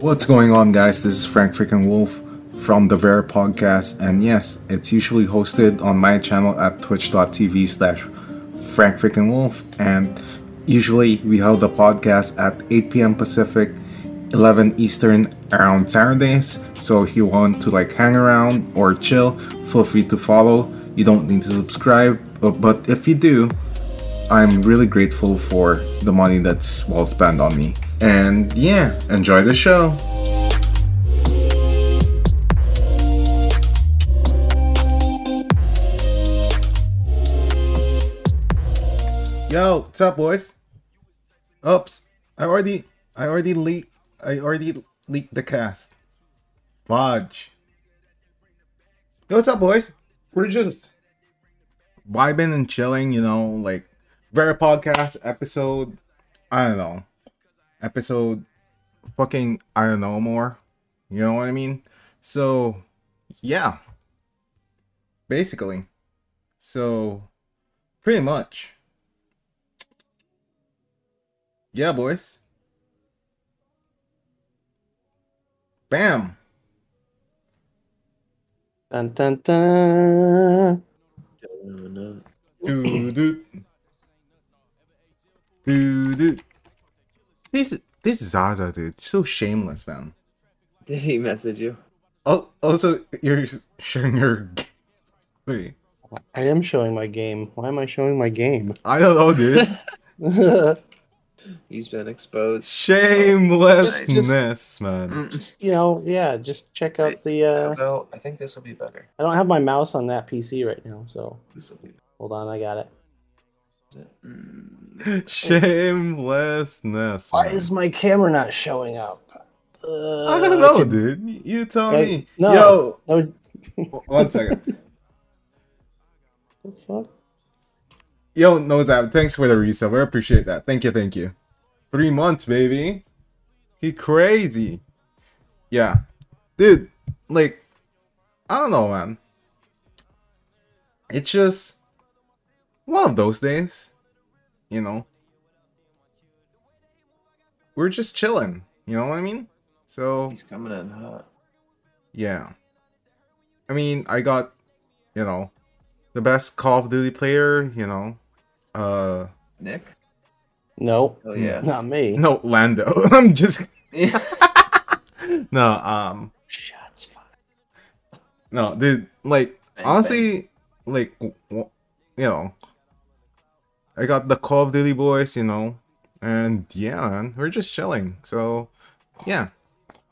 What's going on, guys? This is Frank Freaking Wolf from the VeryPog Cast, and yes, it's usually hosted on my channel at twitch.tv slash Frank Freaking Wolf, and usually we hold the podcast at 8 p.m. Pacific, 11 Eastern around Saturdays. So if you want to like hang around or chill, feel free to follow. You don't need to subscribe, but, but if you do, I'm really grateful for the money that's well spent on me. And yeah, enjoy the show. Yo, what's up, boys? Oops, I already, I already leaked, I already leaked the cast. Fudge. Yo, what's up, boys? We're just vibing and chilling, you know, like VeryPog Cast episode. I don't know, episode fucking I don't know more. You know what I mean? So, yeah. Basically. So, pretty much. Yeah, boys. Bam. Dun, dun, dun. Do do. Do do. This this Zaza dude, so shameless, man. Did he message you? Oh, also you're sharing your. Wait, I am showing my game. Why am I showing my game? I don't know, dude. He's been exposed. Shamelessness, man. Mm, you know, yeah, just check out the uh Well, I think this will be better. I don't have my mouse on that PC right now, so This will be hold on, I got it. Better. Shamelessness. Why man. is my camera not showing up? Uh, I don't know, can- dude. You tell Hey, me. no. Yo, No, one second. the fuck? Yo, Nozab, thanks for the resub. I appreciate that. Thank you, thank you. Three months, baby. He crazy. Yeah. Dude, like, I don't know, man. It's just one of those days. You know? We're just chilling. You know what I mean? So, He's coming in hot. yeah. I mean, I got, you know, the best Call of Duty player, you know. Uh, Nick? No, Oh yeah. not me. no, Lando. I'm just no, um, Shots fired. no, dude. Like Bang, honestly, like w- w- you know, I got the Call of Duty boys, you know, and yeah, man, we're just chilling. So yeah,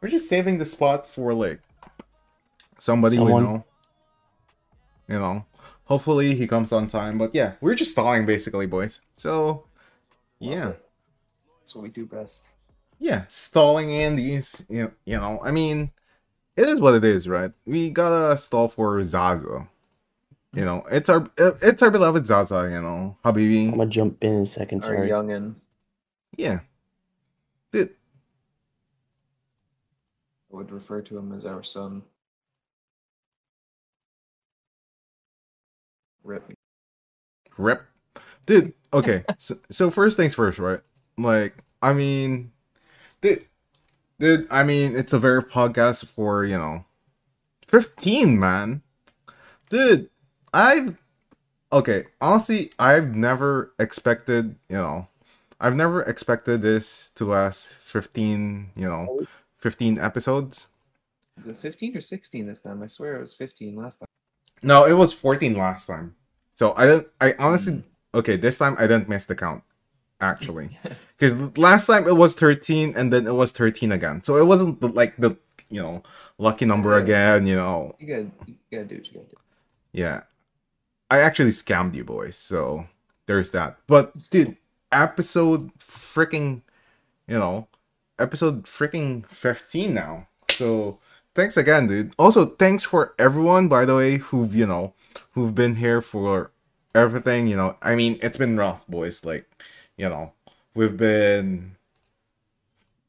we're just saving the spot for like somebody Someone. we know. You know, hopefully he comes on time. But yeah, we're just stalling basically, boys. So yeah. That's what we do best. yeah, stalling in these, you know, you know, I mean, it is what it is, right? We gotta stall for Zaza. You know, it's our it's our beloved Zaza, you know, Habibi. I'm gonna jump in in a second. Our Sorry. youngin. Yeah. Dude, I would refer to him as our son. Rip. rip. Dude, okay. So, so first things first, right? Like, I mean, dude, dude, I mean, it's a VeryPog Cast for, you know, 15, man. Dude, I've, okay, honestly, I've never expected, you know, I've never expected this to last 15, you know, 15 episodes. Is it 15 or 16 this time? I swear it was 15 last time. No, it was 14 last time. So I didn't, I honestly, hmm. okay, this time I didn't miss the count, actually. Because last time it was 13 and then it was 13 again. So it wasn't the, like the, you know, lucky number Yeah. again, you know. You gotta, you gotta do what you gotta do. Yeah. I actually scammed you boys. So there's that. But dude, episode freaking, you know, episode freaking 15 now. So thanks again, dude. Also, thanks for everyone, by the way, who've, you know, who've been here for everything, you know. I mean, it's been rough, boys. Like, you know, we've been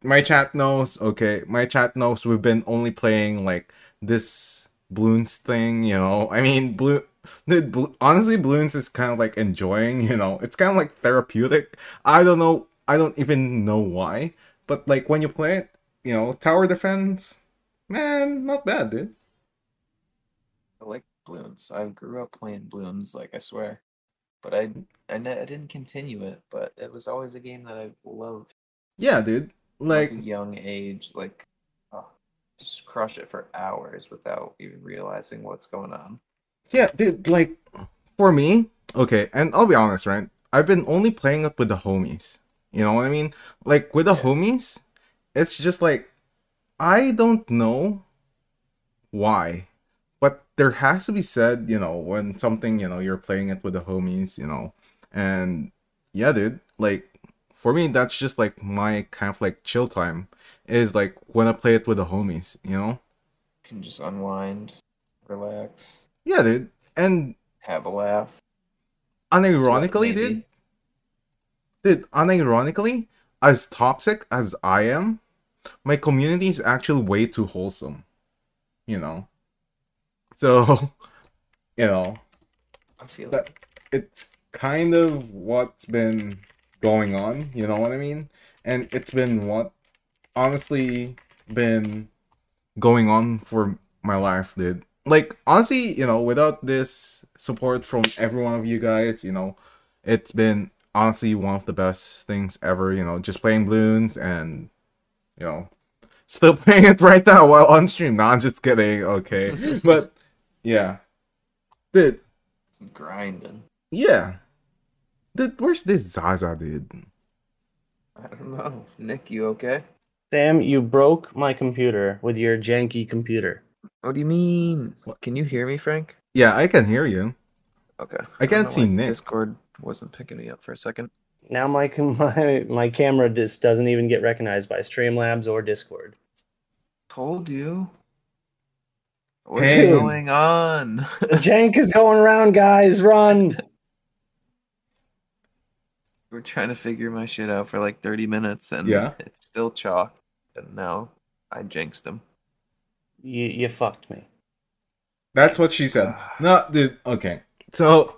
my chat knows, okay, my chat knows we've been only playing like this Bloons thing, you know. I mean, blue Blo- honestly, Bloons is kind of like enjoying, you know. It's kind of like therapeutic. I don't know. I don't even know why, but like when you play it, you know, tower defense, man, not bad, dude. I like Bloons. I grew up playing Bloons, like I swear. But I I, ne- I didn't continue it, but it was always a game that I loved. Yeah, dude. Like young age, like oh, just crush it for hours without even realizing what's going on. Yeah, dude. Like, for me, okay, and I'll be honest, right? I've been only playing it with the homies. You know what I mean? Like with the homies, it's just like I don't know why, but there has to be said, you know, when something, you know, you're playing it with the homies, you know, and yeah, dude, like for me, that's just like my kind of like chill time is like when I play it with the homies, you know? You can just unwind, relax, Yeah, dude, and have a laugh. unironically, dude, dude, unironically, as toxic as I am, my community is actually way too wholesome, you know. So, you know, I feel that it's kind of what's been going on, you know what I mean? And it's been what honestly been going on for my life, dude. Like honestly, you know, without this support from every one of you guys, you know, it's been honestly one of the best things ever, you know, just playing Bloons and you know, still playing it right now while on stream. No, I'm just kidding, okay. but yeah. Dude, grinding. yeah. Dude, where's this Zaza, dude? I don't know. Nick, you okay? Sam, you broke my computer with your janky computer. What do you mean? What? Can you hear me, Frank? Yeah, I can hear you. Okay. I can't don't see why Nick. Discord wasn't picking me up for a second. Now my my my camera just doesn't even get recognized by Streamlabs or Discord. Told you. What's Hey. going on? The jank is going around, guys. Run! We're trying to figure my shit out for like 30 minutes and Yeah. it's still chalk. And now I jinxed him. You you fucked me. That's what she said. No, dude. Okay. So,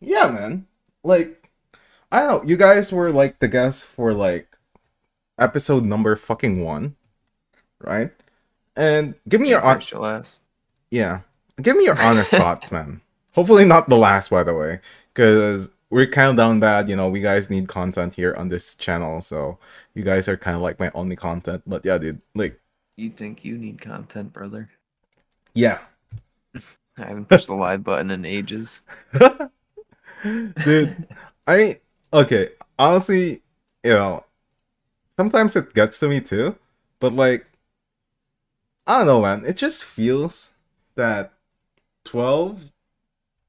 yeah, man. Like, I don't know. You guys were like the guests for like episode number fucking one, right? And give me your hon- First last. yeah. Give me your honest thoughts, man. Hopefully not the last, by the way, because we're kind of down bad. You know, we guys need content here on this channel, so you guys are kind of like my only content. But yeah, dude. Like, You think you need content, brother? yeah. I haven't pushed the live button in ages. Dude, I mean, okay, honestly, you know, sometimes it gets to me too, but like, I don't know, man. It just feels that 12.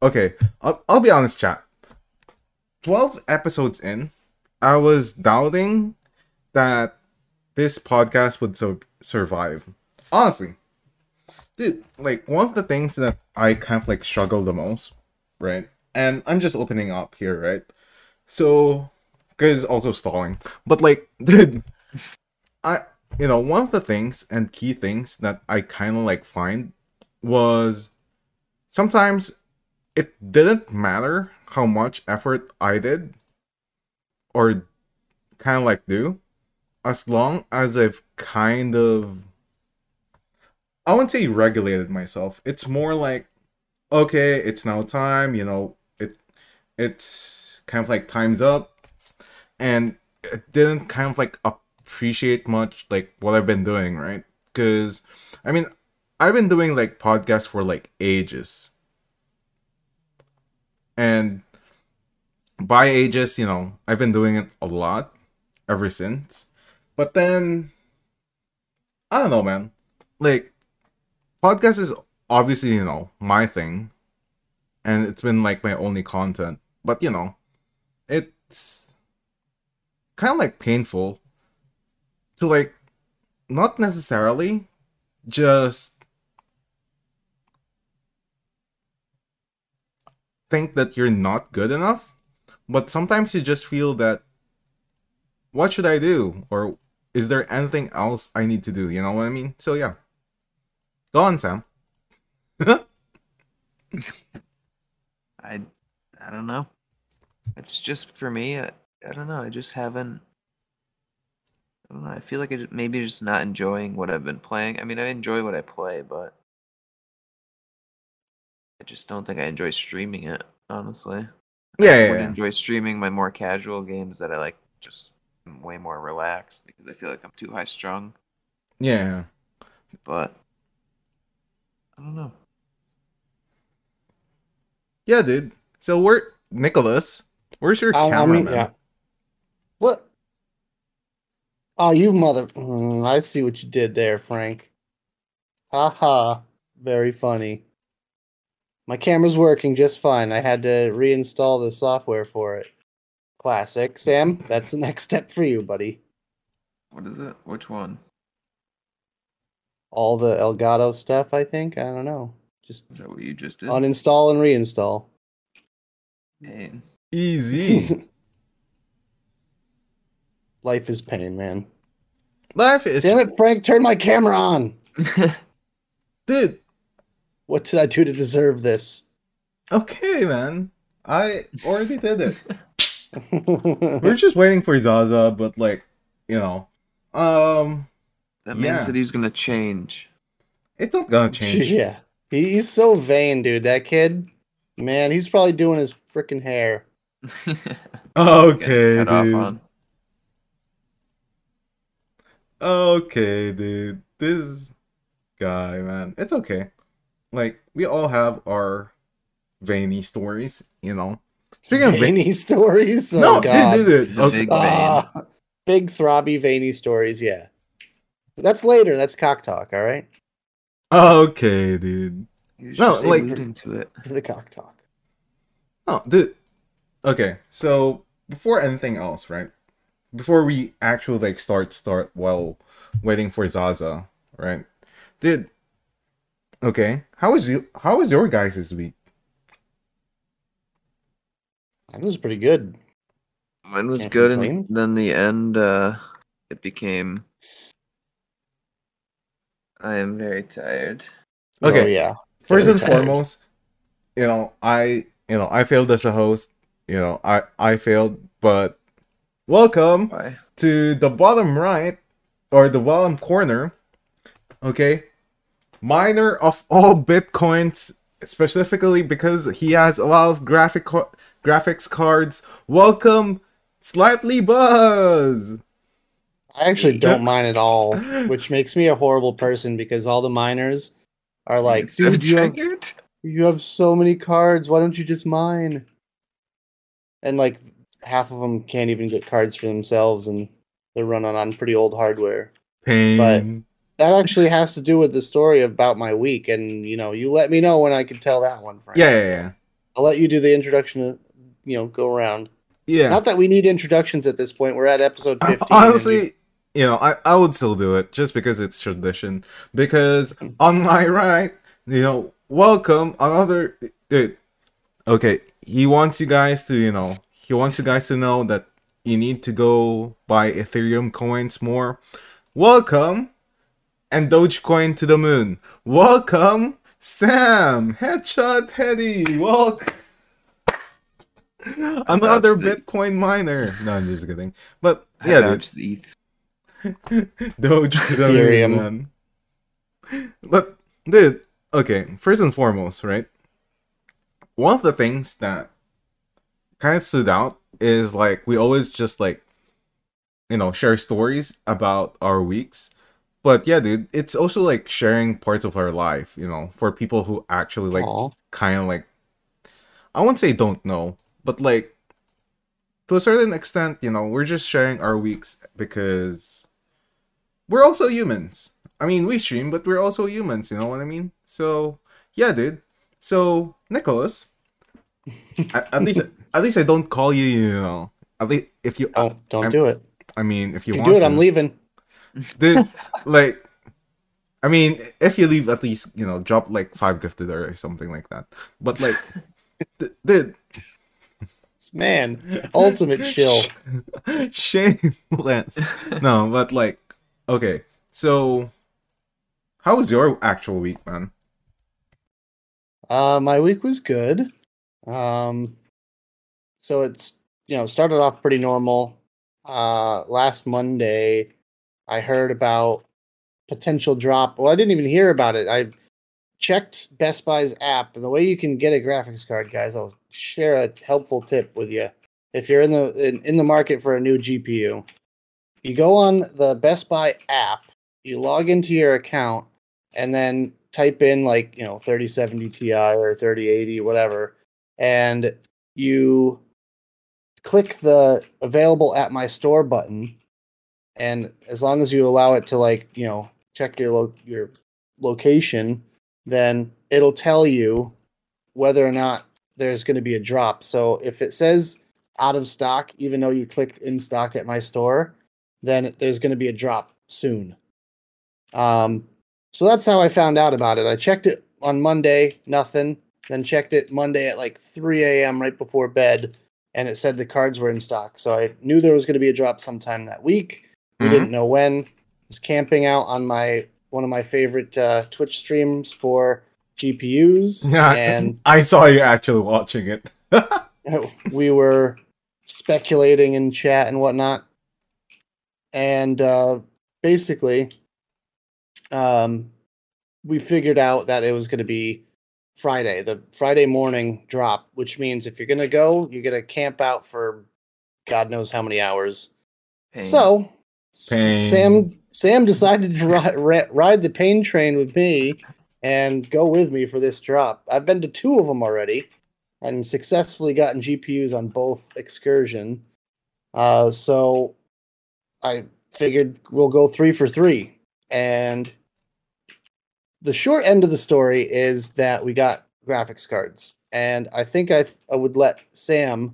Okay, I'll, I'll be honest, chat. 12 episodes in, I was doubting that this podcast would so- survive. Honestly. Dude, like, one of the things that I kind of like struggle the most, right? And I'm just opening up here, right? So, because also stalling. But, like, dude, I, you know, one of the things and key things that I kind of like find was sometimes it didn't matter how much effort I did or kind of like do as long as I've kind of I wouldn't say regulated myself. It's more like okay, it's now time, you know, it it's kind of like time's up and it didn't kind of like appreciate much like what I've been doing, right? Cuz I mean, I've been doing like podcasts for like ages. And by ages, you know, I've been doing it a lot ever since. But then I don't know, man. Like podcast is obviously, you know, my thing. And it's been like my only content. But you know, it's kind of like painful to like not necessarily just think that you're not good enough, but sometimes you just feel that what should I do? Or is there anything else I need to do? You know what I mean? So yeah. Go on, Sam. I I don't know. It's just for me. I, I don't know. I just haven't. I don't know. I feel like I ju- maybe just not enjoying what I've been playing. I mean, I enjoy what I play, but I just don't think I enjoy streaming it. Honestly, Yeah, I yeah, would yeah. enjoy streaming my more casual games that I like, just am way more relaxed because I feel like I'm too high strung. yeah. But I don't know. Yeah, dude. So where Nicholas, where's your I, I camera, mean, yeah. What? Oh, you mother! Mm, I see what you did there, Frank. Haha, very funny. My camera's working just fine. I had to reinstall the software for it. Classic, Sam. That's the next step for you, buddy. What is it? Which one? All the Elgato stuff. I think. I don't know. Just Is that what you just did? uninstall and reinstall. Pain. Easy. Life is pain, man. Life is Damn it, Frank! Turn my camera on. dude. What did I do to deserve this? Okay, man. I already did it. We're just waiting for Zaza, but like, you know, um, that man Yeah. said he was gonna change. it's not gonna change. Yeah. He- He's so vain, dude. That kid, man, he's probably doing his freaking hair. Okay, cut off dude. on. Okay, dude. This guy, man. It's okay. Like, we all have our veiny stories, you know. Speaking of veiny, Veiny stories? Oh, no, God. dude, dude, dude. Okay. big- Ah, big throbby veiny stories, yeah. That's later. That's cock talk, all right? okay, dude. He was No, like- into it. The cock talk. Oh, dude. Okay, so before anything else, right? Before we actually like start start while waiting for Zaza, right? Dude. Okay, how was you? How was your guys this week? That was pretty good. Mine was Can't good, and then the end, uh, it became. I am very tired. Okay. Oh, yeah. First Very and tired. foremost, you know, I you know I failed as a host. You know, I I failed, but welcome Why? to the bottom right or the bottom corner. Okay, miner of all bitcoins, specifically because he has a lot of graphic co- graphics cards. Welcome, slightly buzz. I actually don't mind at all, which makes me a horrible person because all the miners are like, dude, you have, you have so many cards. Why don't you just mine? And like half of them can't even get cards for themselves, and they're running on pretty old hardware. Pain. That actually has to do with the story about my week, and you know, you let me know when I can tell that one. Frank. yeah, yeah, So yeah, I'll let you do the introduction. uh, You know, go around. yeah. Not that we need introductions at this point. We're at episode Uh, fifteen. and we- Honestly, you know, I, I would still do it just because it's tradition. Because on my right, you know, welcome another. Dude, okay, he wants you guys to, you know, he wants you guys to know that you need to go buy Ethereum coins more. Welcome, and Dogecoin to the moon. Welcome, Sam Headshot Heady. Welcome. Another the- Bitcoin miner. No, I'm just kidding. But yeah, dude. Vouch the ETH. Doge Ethereum. Ethereum. man. But dude, okay, first and foremost, right? One of the things that kind of stood out is like we always just like you know share stories about our weeks. But yeah, dude, it's also like sharing parts of our life, you know, for people who actually like kind of like I won't say don't know, but like to a certain extent, you know, we're just sharing our weeks because we're also humans. I mean, we stream, but we're also humans, you know what I mean? So, yeah, dude. So, Nicholas, at, at least at least I don't call you, you know. At least if you oh, Don't don't I'm- do it. I mean, if you If you want do it, to. I'm leaving. Dude, like I mean, if you leave at least, you know, drop like 5 gifted or something like that. But like th- dude, Man, ultimate chill. Shameless. no, but like, okay. So, how was your actual week, man? Uh, my week was good. Um, so it's you know started off pretty normal. Uh, last Monday, I heard about potential drop. Well, I didn't even hear about it. I checked Best Buy's app, and the way you can get a graphics card, guys, I'll share a helpful tip with you. If you're in the in, in the market for a new GPU, you go on the Best Buy app, you log into your account, and then type in like you know 3070 Ti or 3080 whatever, and you click the available at my store button, and as long as you allow it to like you know check your lo- your location, then it'll tell you whether or not there's going to be a drop. So if it says out of stock, even though you clicked in stock at my store, then there's going to be a drop soon. Um, so that's how I found out about it. I checked it on Monday, nothing. Then checked it Monday at like 3 a.m. right before bed, and it said the cards were in stock. So I knew there was going to be a drop sometime that week. We Mhm. didn't know when. I was camping out on my one of my favorite uh, Twitch streams for GPUs, Yeah, and I saw you actually watching it. we were speculating in chat and whatnot. And uh, basically, um, we figured out that it was going to be Friday, the Friday morning drop, which means if you're going to go, you're going to camp out for God knows how many hours. So Pain. Sam Sam decided to ri- ri- ride the pain train with me and go with me for this drop. I've been to two of them already and successfully gotten GPUs on both excursion. Uh, so I figured we'll go three for three. And the short end of the story is that we got graphics cards. And I think I, th- I would let Sam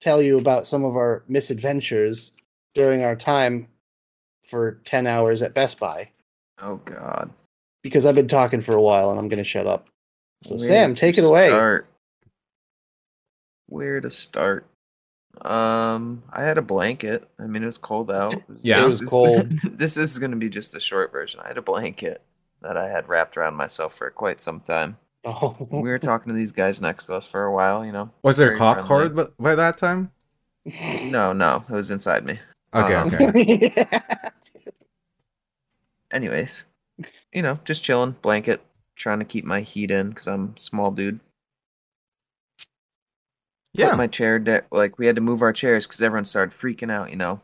tell you about some of our misadventures during our time for 10 hours at Best Buy oh god. because I've been talking for a while and I'm going to shut up. So, Where Sam, take it away. Start? Where to start? Um, I had a blanket. I mean, it was cold out. It was- Yeah. It was cold. this is going to be just a short version. I had a blanket that I had wrapped around myself for quite some time. Oh. We were talking to these guys next to us for a while. You know. Was there a Very cock friendly. cord by, by that time? No, no, it was inside me. Okay, Um, okay. Anyways, you know, just chilling, blanket, trying to keep my heat in because I'm small dude. Yeah. put my chair de- like we had to move our chairs because everyone started freaking out you know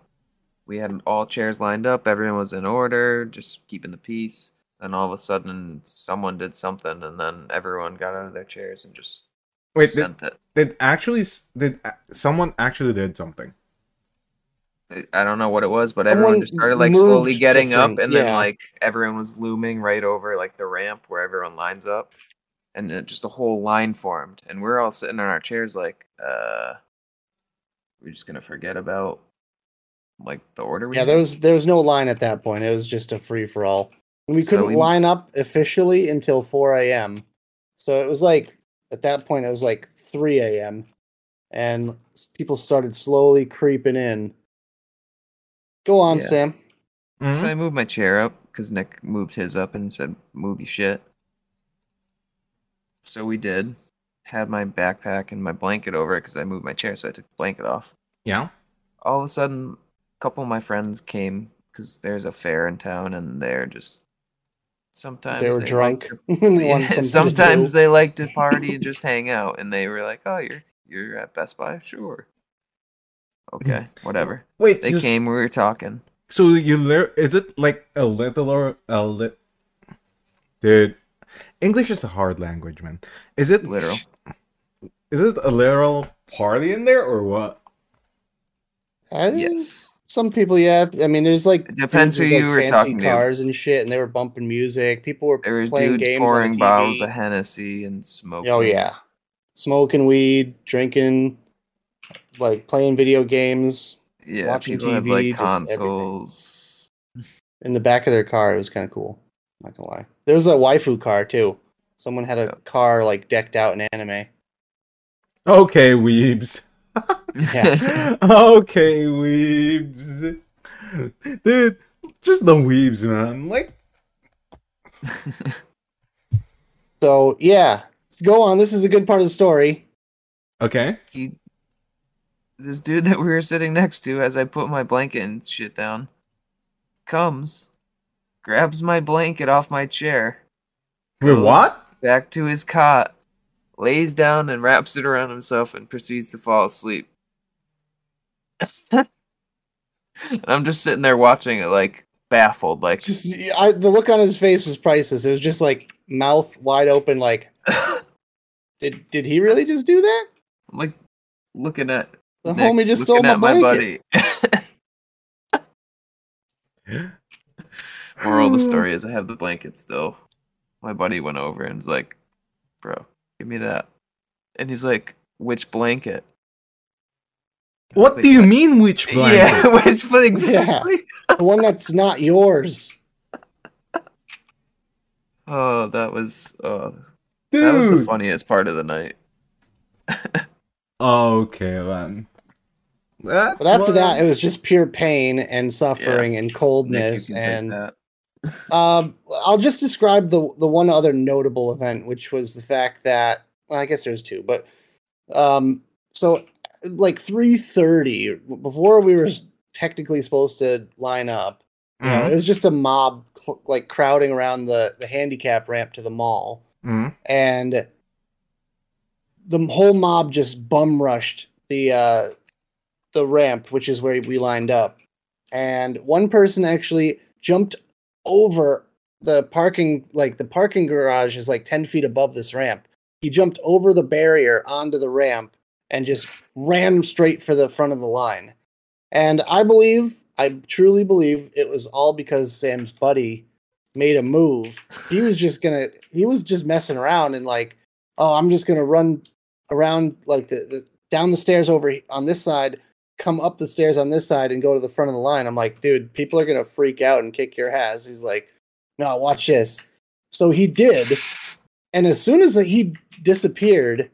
we had all chairs lined up everyone was in order just keeping the peace and all of a sudden someone did something and then everyone got out of their chairs and just Wait, did- sent it Did actually did someone actually did something? I- don't know what it was but everyone Someone just started like slowly getting up and then like everyone was looming right over like the ramp where everyone lines up and then just a whole line formed and we're all sitting on our chairs like uh we're just gonna forget about like the order we yeah, there was there was no line at that point. It was just a free for all. We So couldn't we- line up officially until 4 a.m. So it was like at that point it was like 3 a.m. and people started slowly creeping in. Go on, Yes. Sam. Mhm. So I moved my chair up because Nick moved his up and said, "Move your shit." So we did. Had my backpack and my blanket over it because I moved my chair, so I took the blanket off. yeah. All of a sudden, a couple of my friends came because there's a fair in town, and they're just sometimes they were like drunk. to- and Yeah, to sometimes they like to party and just hang out, and they were like, "Oh, you're you're at Best Buy, sure." Okay, mm-hmm. whatever. Wait, They you- came, we were talking. So you learn? Is it like a little or a lit? Dude, English is a hard language, man. Is it Literal. Is it a literal party in there or what? I didn't- Yes. Some people, yeah. I mean, there's like It depends who with, you like, were fancy talking to. cars and shit, and they were bumping music. People were There were playing dudes games on pouring the bottles of Hennessy and oh, smoking. Oh yeah, smoking weed, drinking, like playing video games yeah. watching people had TV, like just everything. consoles. in the back of their car. It was kind of cool. Not gonna lie. There was a waifu car too. Someone had a Yep. car like decked out in anime. Okay, weebs. Yeah. okay, weebs. Dude, just the weebs, man. Like, So yeah, go on. This is a good part of the story. okay. he, this dude that we were sitting next to, as I put my blanket and shit down, comes, grabs my blanket off my chair, Wait, what? Back to his cot, lays down and wraps it around himself and proceeds to fall asleep. and I'm just sitting there watching it, like baffled, like Just I, the look on his face was priceless. It was just like mouth wide open. Like, did did he really just do that? I'm like looking at The Nick, homie just stole looking my at blanket. buddy. Moral of the story is I have the blanket still. My buddy went over and was like, "Bro, give me that," and he's like, "Which blanket?" What do you mean, which blanket? Yeah, which blanket? Exactly. The one that's not yours. Oh, that was oh, that was the funniest part of the night. Okay, then. But after that, it was just pure pain and suffering and coldness. And um, I'll just describe the the one other notable event, which was the fact that well, I guess there's two, but um, so like three thirty before we were technically supposed to line up. You know, Mhm, it was just a mob cl- like crowding around the the handicap ramp to the mall. mhm. and the whole mob just bum rushed the uh the ramp which is where we lined up. And one person actually jumped over the parking like the parking garage is like 10 feet above this ramp. He jumped over the barrier onto the ramp and just ran straight for the front of the line. And i believe i truly believe it was all because sam's buddy made a move. He was just gonna he was just messing around and like oh i'm just gonna run around like the, the down the stairs over on this side come up the stairs on this side and go to the front of the line. I'm like dude people are gonna freak out and kick your ass. He's like no watch this. So he did. And as soon as he disappeared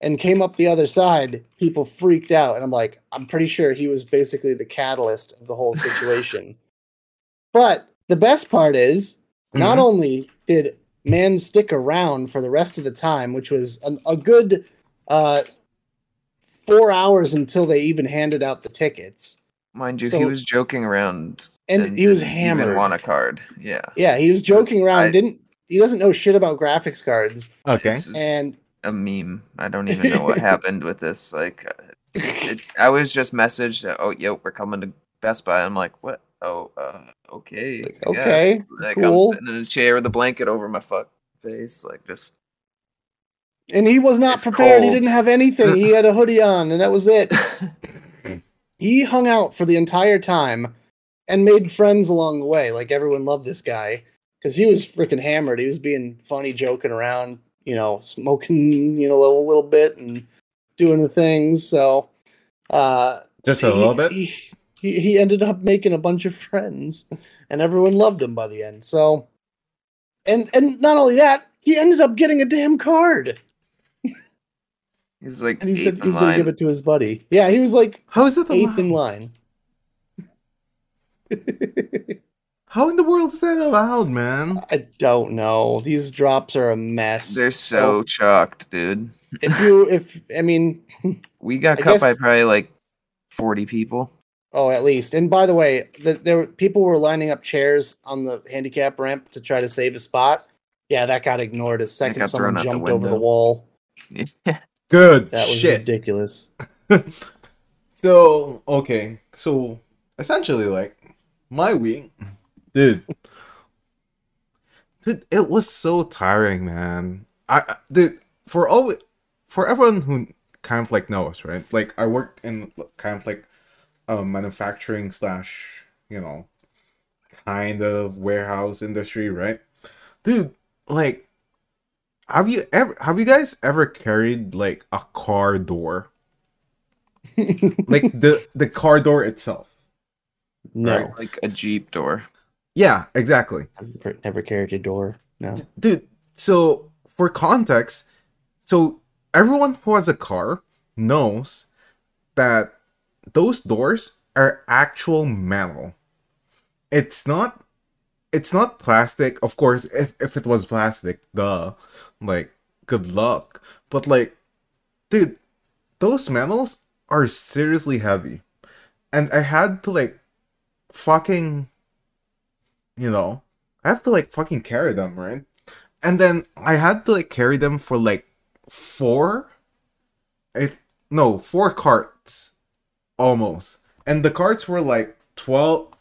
and came up the other side people freaked out. And i'm like i'm pretty sure he was basically the catalyst of the whole situation. But the best part is not Mhm. only did man stick around for the rest of the time, which was an, a good uh, four hours until they even handed out the tickets, Mind you, he was joking around, and, he was didn't even hammered. Want a card? Yeah. Yeah, he was joking around. I- didn't he? Doesn't know shit about graphics cards, Okay. This is and a meme. I don't even know what happened with this. Like, uh, it, I was just messaged. Oh, yo, we're coming to Best Buy. I'm like, what? Oh, uh, okay. Like, I guess." okay, Like cool. I'm sitting in a chair with a blanket over my fuck face, like just. And he was not It's prepared. He didn't have anything. He had a hoodie on, and that was it. he hung out for the entire time and made friends along the way. Like everyone loved this guy because he was freaking hammered. He was being funny, joking around, you know, smoking, you know, a little, little bit and doing the things. So, uh, Just a he- little bit. He, he, he ended up making a bunch of friends, and everyone loved him by the end. So, and and not only that, he ended up getting a damn card, He's like and he said he's going to give it to his buddy. Yeah, he was like How is it eighth in line. How in the world is that allowed, man? I don't know. These drops are a mess. They're so chalked, dude. if you if I mean We got I cut by probably like forty people. oh at least. And by the way, the, there were people were lining up chairs on the handicap ramp to try to save a spot. Yeah, that got ignored A second someone the jumped over the wall. Good That was shit. ridiculous. So okay, so essentially, like my week, dude, dude, it was so tiring, man. I, dude, for all for everyone who kind of like knows, right? Like I work in kind of like a manufacturing slash, you know, kind of warehouse industry, right? Dude, like, have you ever have you guys ever carried like a car door? like the the car door itself. no, Right. like a Jeep door. Yeah, exactly. I've never- never carried a door. No. Dude, so for context, so everyone who has a car knows that those doors are actual metal. It's not it's not plastic. Of course, if if it was plastic, duh. Like good luck. But like dude, those metals are seriously heavy. And I had to like fucking you know, I have to like fucking carry them, right? And then I had to like carry them for like four, it no four carts, almost, and the carts were like 12,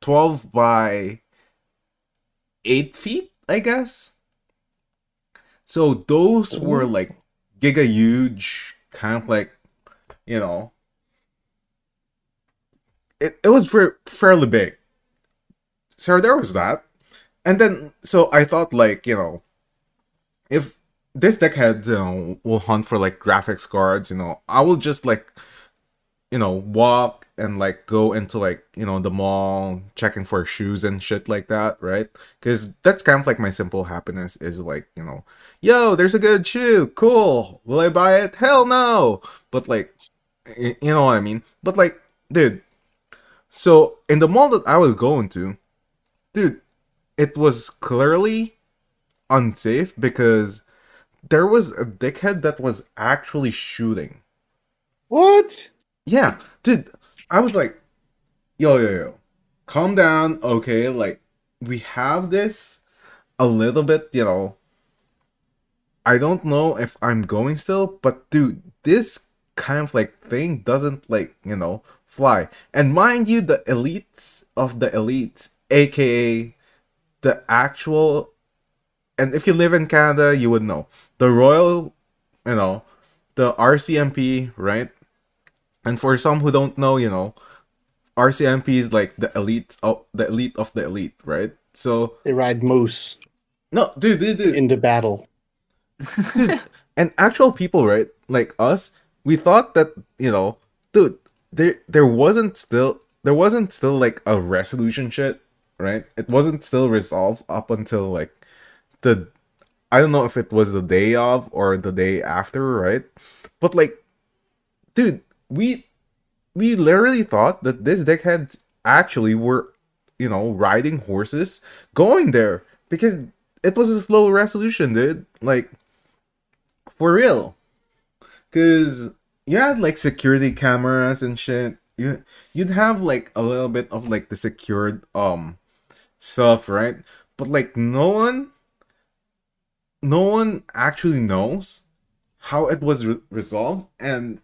12 by eight feet, I guess. So those were like giga huge, kind of like, you know, it, it was very, fairly big. So there was that. And then, so I thought, like, you know, if this deckhead, you know, will hunt for like graphics cards, you know, I will just like, you know, walk and like go into like, you know, the mall, checking for shoes and shit like that, right? Because that's kind of like my simple happiness is like, you know, yo, there's a good shoe, cool. Will I buy it? Hell no. But like, you know what I mean? But like, dude, so in the mall that I was going to, dude, it was clearly unsafe because there was a dickhead that was actually shooting. What? Yeah, dude, I was like, yo, yo, yo, calm down, okay? Like, we have this a little bit, you know. I don't know if I'm going still, but dude, this kind of like thing doesn't like, you know, fly. And mind you, the elites of the elites, aka the actual and if you live in Canada, you would know. The Royal, you know, the RCMP, right? And for some who don't know, you know, RCMP is like the elite of the elite of the elite, right? So They ride moose no, dude, dude, dude. into battle. and actual people, right? Like us, we thought that you know, dude, there there wasn't still there wasn't still like a resolution shit, right? It wasn't still resolved up until like the I don't know if it was the day of or the day after, right? But like, dude, we we literally thought that this dickheads actually were, you know, riding horses going there because it was a slow resolution, dude. Like, for real. Cause you had like security cameras and shit. You you'd have like a little bit of like the secured um stuff, right? But like no one no one actually knows how it was re- resolved and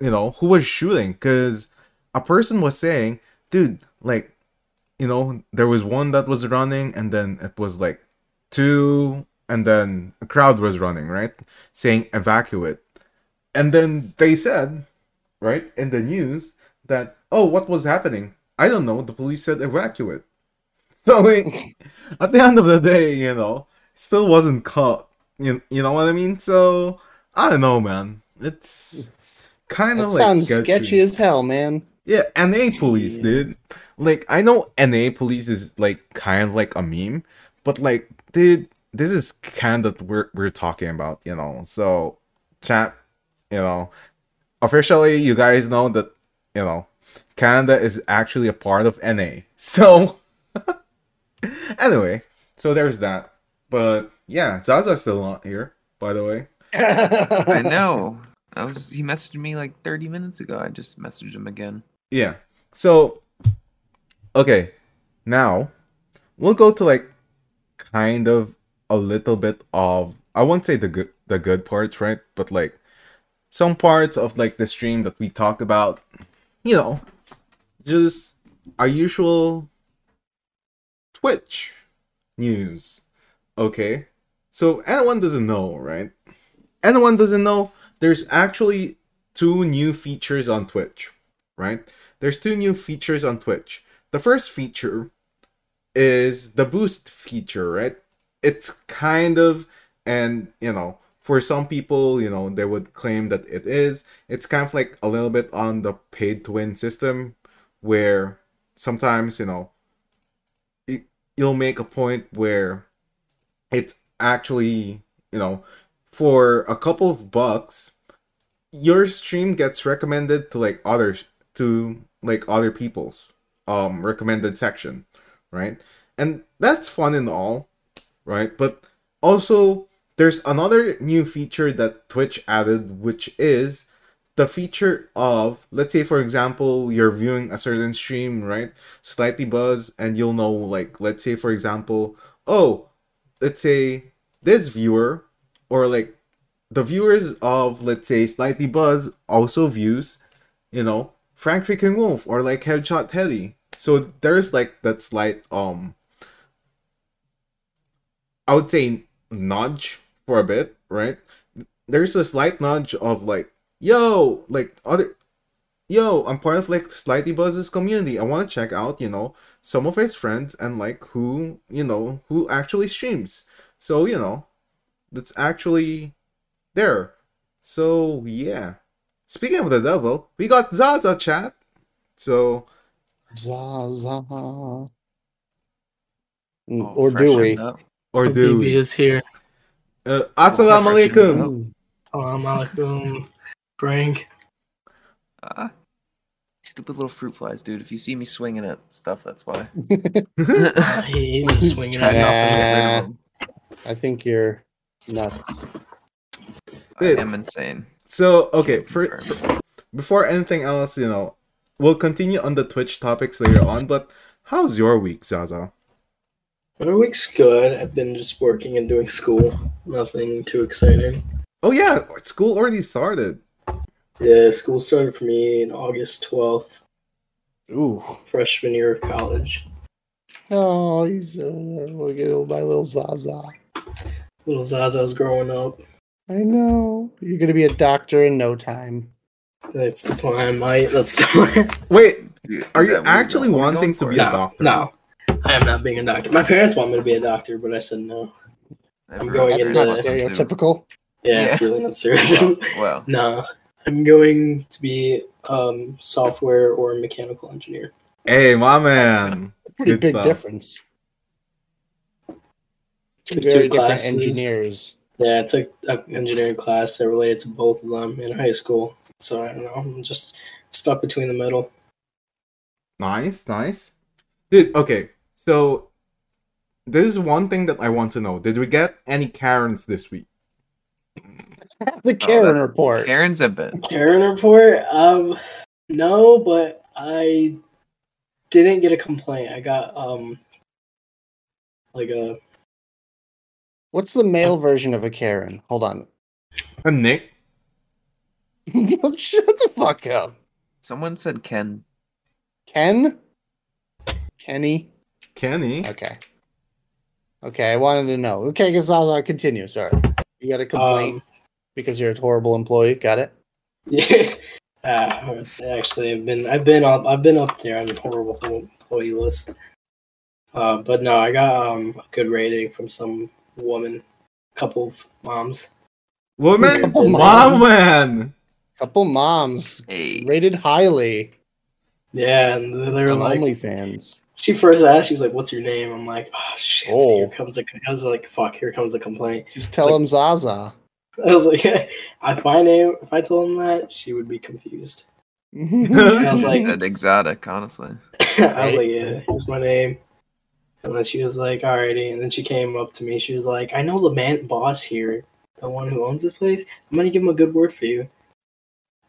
you know who was shooting because a person was saying dude like you know there was one that was running and then it was like two and then a crowd was running right? Saying evacuate. And then they said right in the news that oh what was happening? I don't know. The police said evacuate. So at the end of the day you know still wasn't caught. You, you know what i mean? So i don't know man. It's kind That of like sounds sketchy. as hell, man. yeah, NA police, Yeah. dude. Like I know NA police is like kind of like a meme, but like, dude, this is kind of we're we're talking about, you know. So, chat, you know, officially, you guys know that you know Canada is actually a part of NA. So, anyway, so there's that. But yeah, Zaza's still not here, by the way. I know. I was. He messaged me like 30 minutes ago. I just messaged him again. Yeah. So okay, now we'll go to like kind of a little bit of I won't say the good the good parts, right? But like some parts of like the stream that we talk about, you know, just our usual Twitch news. Okay. So anyone doesn't know, right? Anyone doesn't know, there's actually two new features on Twitch, right? There's two new features on Twitch. The first feature is the boost feature, right? It's kind of, and you know, for some people, you know, they would claim that it is. It's kind of like a little bit on the paid to win system where sometimes, you know, it, you'll make a point where it's actually, you know, for a couple of bucks, your stream gets recommended to like others to like other people's um recommended section, right? And that's fun and all, right? But also there's another new feature that Twitch added which is the feature of let's say for example you're viewing a certain stream right slightly buzz and you'll know like let's say for example oh let's say this viewer or like the viewers of let's say slightly buzz also views you know frank freaking wolf or like headshot heady so there's like that slight um i would say nudge for a bit right? There's a slight nudge of like yo like other yo i'm part of like slightly buzz's community. I want to check out you know some of his friends and like who you know who actually streams. So you know that's actually there so yeah speaking of the devil we got zaza chat so Zaza. Oh, or do we? up. or do we is here. uh, assalamu alaikum Mm. Salam alaikum, Frank. Ah. Stupid little fruit flies, dude. If you see me swinging at stuff, that's why. Uh, he, he's swinging at nothing. get rid Nah. of 'em. I think you're nuts. I Dude. am insane. so okay for, Confirmed. before anything else you know we'll continue on the twitch topics later on but how's your week zaza My week's good. I've been just working and doing school. Nothing too exciting. oh yeah school already started Yeah, school started for me in August 12th, Ooh. freshman year of college. Oh, he's uh, look at my little Zaza. Little Zaza's growing up. I know. You're gonna be a doctor in no time. That's the plan, mate. That's the plan. wait Are you that what you're actually going- what are you wanting to for? be a doctor? No, I am not being a doctor. My parents want me to be a doctor, but I said no. I'm going That's into not stereotypical. Yeah, it's really not serious. Well, no, I'm going to be um, software or mechanical engineer. hey my man Pretty Good big stuff. difference. Two very two different classes. engineers. Yeah, I took an engineering class that related to both of them in high school. So I don't know. I'm just stuck between the middle. nice nice dude okay so this is one thing that i want to know did we get any karens this week The Karen that- report. Karen's a bit. Karen report? Um, no, but I didn't get a complaint. I got um, like a What's the male version of a Karen? Hold on. a nick Shut the fuck up. Someone said Ken. Ken? Kenny? kenny Okay. Okay, I wanted to know. Okay, I guess I'll, I'll continue. Sorry. You got a complaint um, because you're a horrible employee. Got it? Yeah. Uh, actually, I've been I've been up I've been up there on the horrible employee list. Uh, but no, I got um a good rating from some woman, couple of moms. woman Couple mom man Couple moms Hey. rated highly Yeah, and they were on like, OnlyFans. she first asked, she was like, "What's your name?" I'm like, "Oh shit!" Oh. Here comes a. I was like, "Fuck!" Here comes a complaint. Just tell like- him Zaza. I was like, "If I name, if I told him that, she would be confused." I was like, said exotic, honestly. I was like, yeah, here's my name. And then she was like, alrighty. And then she came up to me. She was like, I know the man boss here, the one who owns this place. I'm gonna give him a good word for you.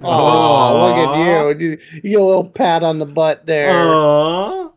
Oh, look at you. You you get a little pat on the butt there. Aww.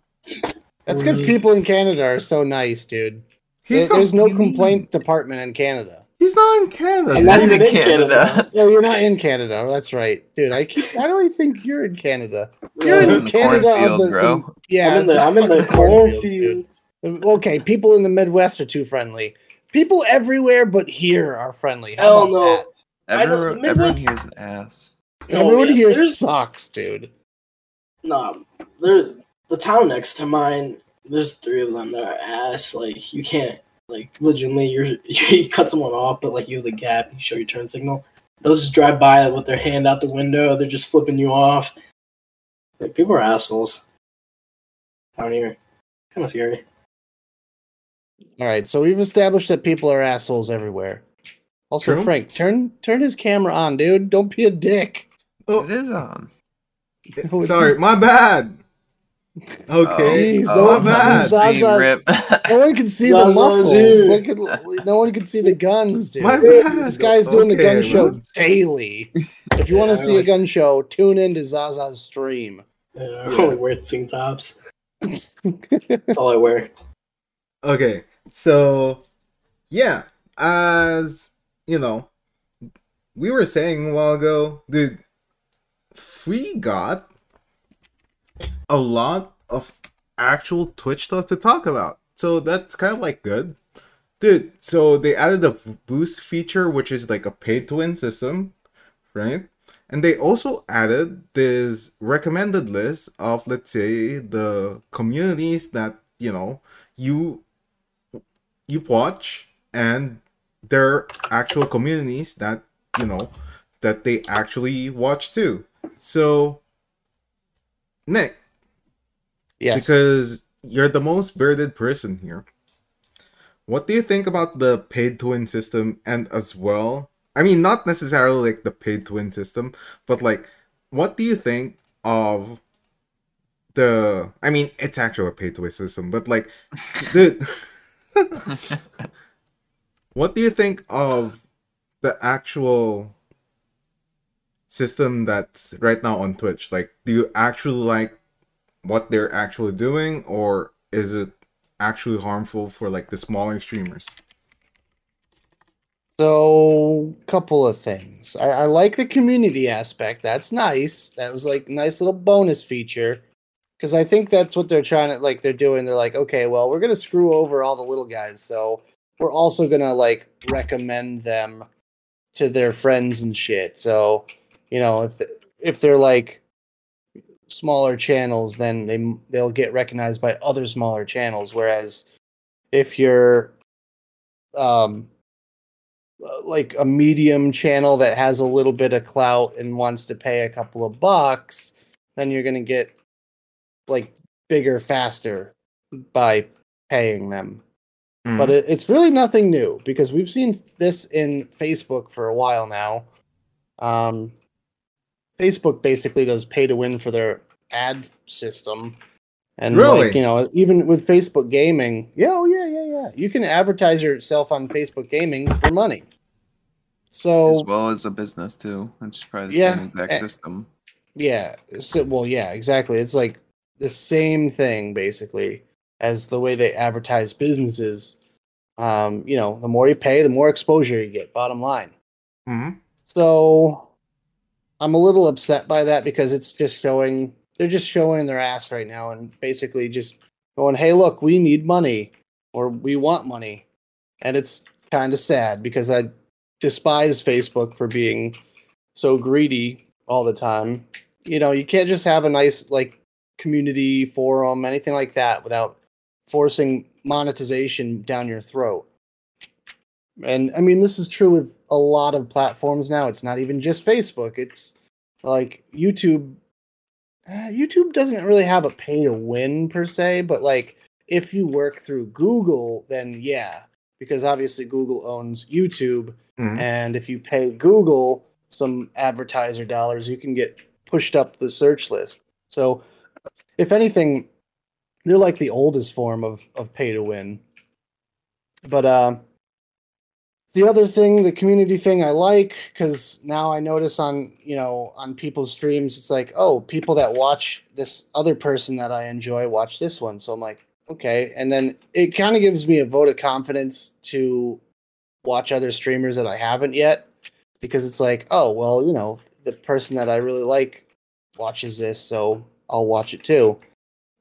That's because people in Canada are so nice, dude. He's There- not- There's no complaint department in Canada. He's not in Canada. I'm not in even in Canada. Canada. No, you're not in Canada. That's right, dude. I keep. How do I think you're in Canada? You're He's in in the Canada of the, bro. the- yeah, I'm in the a I'm in the cornfields, dude. cornfield. Okay, people in the Midwest are too friendly. People everywhere but here are friendly. How Hell about no. that? I know, Everyone, the everyone Midwest- here's an ass. Oh, Everyone yeah, here there's- sucks, dude. Nah, there's the town next to mine. There's three of them that are ass. Like you can't like legitimately. You're you cut someone off, but like you have the gap. You show your turn signal. They'll just drive by with their hand out the window. They're just flipping you off. Like people are assholes. I don't even. Kind of scary. All right, so we've established that people are assholes everywhere. Also, True. Frank, turn turn his camera on, dude. Don't be a dick. Oh, It is on. Oh, it's sorry, my bad. Okay. Jeez, oh, no my one bad. sees Zaza- rip. No one can see the muscles. Look at, no one can see the guns, dude. My bad. This guy's doing the Okay, gun show daily. If you want to I see a gun show, tune in to Zaza's stream. Yeah, I only wear tank tops. That's all I wear. Okay, so yeah, as you know, we were saying a while ago, dude, we got a lot of actual Twitch stuff to talk about. So that's kind of like good. Dude, so they added a boost feature, which is like a pay to win system, right? And they also added this recommended list of, let's say, the communities that, you know, you you watch and their actual communities that you know that they actually watch too so nick Yes. because you're the most bearded person here what do you think about the paid to win system and as well i mean not necessarily like the paid to win system but like what do you think of the i mean it's actually a paid to win system but like the what do you think of the actual system that's right now on Twitch? Like, do you actually like what they're actually doing, or is it actually harmful for like the smaller streamers? So, couple of things. I, I like the community aspect. That's nice. That was like nice little bonus feature. Because I think that's what they're trying to like. They're doing. They're like, okay, well, we're gonna screw over all the little guys. So we're also gonna like recommend them to their friends and shit. So you know, if if they're like smaller channels, then they they'll get recognized by other smaller channels. Whereas if you're um uh, like a medium channel that has a little bit of clout and wants to pay a couple of bucks, then you're gonna get like bigger faster by paying them. But it, it's really nothing new because we've seen this in Facebook for a while now. Um, Facebook basically does pay to win for their ad system. And Really? like, you know, even with Facebook gaming, yeah, oh yeah, yeah, yeah. You can advertise yourself on Facebook gaming for money. as So well as a business too. It's probably the Yeah, same exact eh, system. yeah, so, well, yeah, exactly. It's like the same thing basically as the way they advertise businesses. Um, you know, the more you pay, the more exposure you get. Bottom line. Mhm. So I'm a little upset by that because it's just showing they're just showing their ass right now and basically just going, "Hey, look, we need money or we want money." And it's kind of sad because I despise Facebook for being so greedy all the time. You know, you can't just have a nice like community forum, anything like that without forcing monetization down your throat. And I mean, this is true with a lot of platforms now. It's not even just Facebook. It's like YouTube. Uh, YouTube doesn't really have a pay to win per se, but like if you work through Google, then yeah, because obviously Google owns YouTube, Mhm. and if you pay Google some advertiser dollars, you can get pushed up the search list. So, if anything, they're like the oldest form of of pay to win. But um, the other thing, the community thing, I like because now I notice on you know on people's streams, it's like oh, people that watch this other person that I enjoy watch this one. So I'm like okay, and then it kind of gives me a vote of confidence to watch other streamers that I haven't yet because it's like oh well, you know the person that I really like watches this, so I'll watch it too.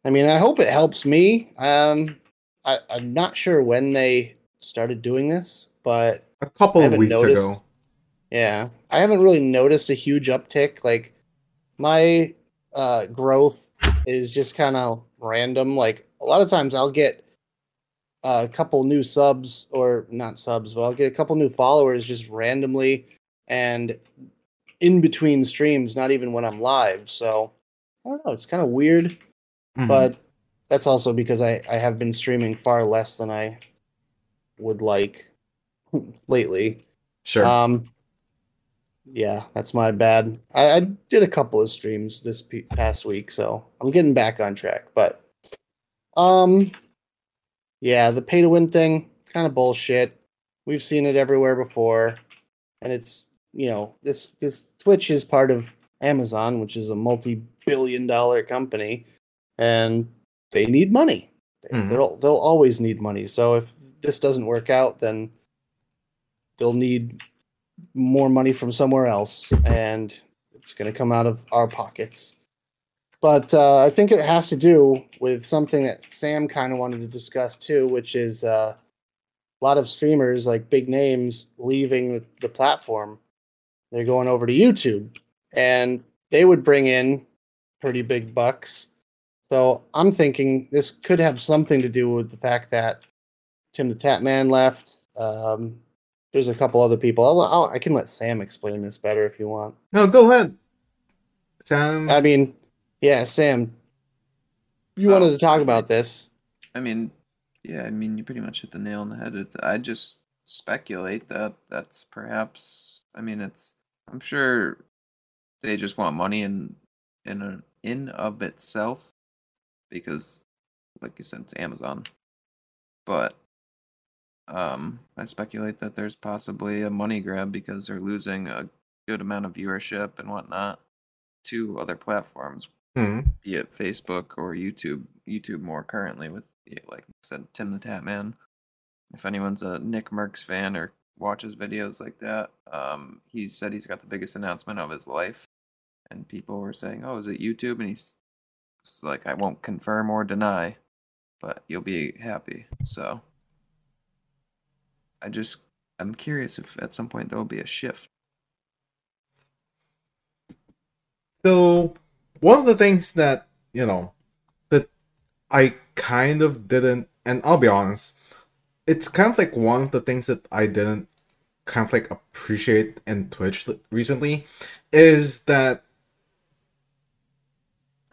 I mean, I hope it helps me. Um, I, I'm not sure when they started doing this, but a couple of weeks noticed. ago. Yeah, I haven't really noticed a huge uptick. Like my uh, growth is just kind of random. Like a lot of times, I'll get a couple new subs, or not subs, but I'll get a couple new followers just randomly, and in between streams, not even when I'm live. So I don't know. It's kind of weird Mhm. but that's also because I, I have been streaming far less than I would like lately. sure. Um, Yeah, that's my bad. I, I did a couple of streams this pe- past week, so I'm getting back on track. But, um, yeah, the pay to win thing, kind of bullshit. We've seen it everywhere before, and it's you know this this Twitch is part of Amazon, which is a multi-billion dollar company, and they need money. They- Mhm. They'll they'll always need money. So if this doesn't work out, then they'll need more money from somewhere else, and it's going to come out of our pockets. But uh, I think it has to do with something that Sam kind of wanted to discuss too, which is uh, a lot of streamers, like big names, leaving the platform. They're going over to YouTube, and they would bring in pretty big bucks. So I'm thinking this could have something to do with the fact that Tim the Tatman left. Um, there's a couple other people. I'll, I'll, I can let Sam explain this better if you want. No, go ahead. Sam. I mean, yeah, Sam, you Oh, wanted to talk about this. I mean, yeah, I mean, you pretty much hit the nail on the head. I just speculate that that's perhaps. I mean, it's. I'm sure they just want money in in a, in of itself, because, like you said, it's Amazon. But, um, I speculate that there's possibly a money grab because they're losing a good amount of viewership and whatnot to other platforms Hmm. be it Facebook or YouTube. YouTube more currently with like I said, Tim the Tatman. If anyone's a Nickmercs fan or watches videos like that, um, he said he's got the biggest announcement of his life, and people were saying, "Oh, is it YouTube?" And he's like, "I won't confirm or deny, but you'll be happy." So, I just I'm curious if at some point there will be a shift. So one of the things that you know that I kind of didn't, and I'll be honest, it's kind of like one of the things that I didn't kind of like appreciate in Twitch recently is that,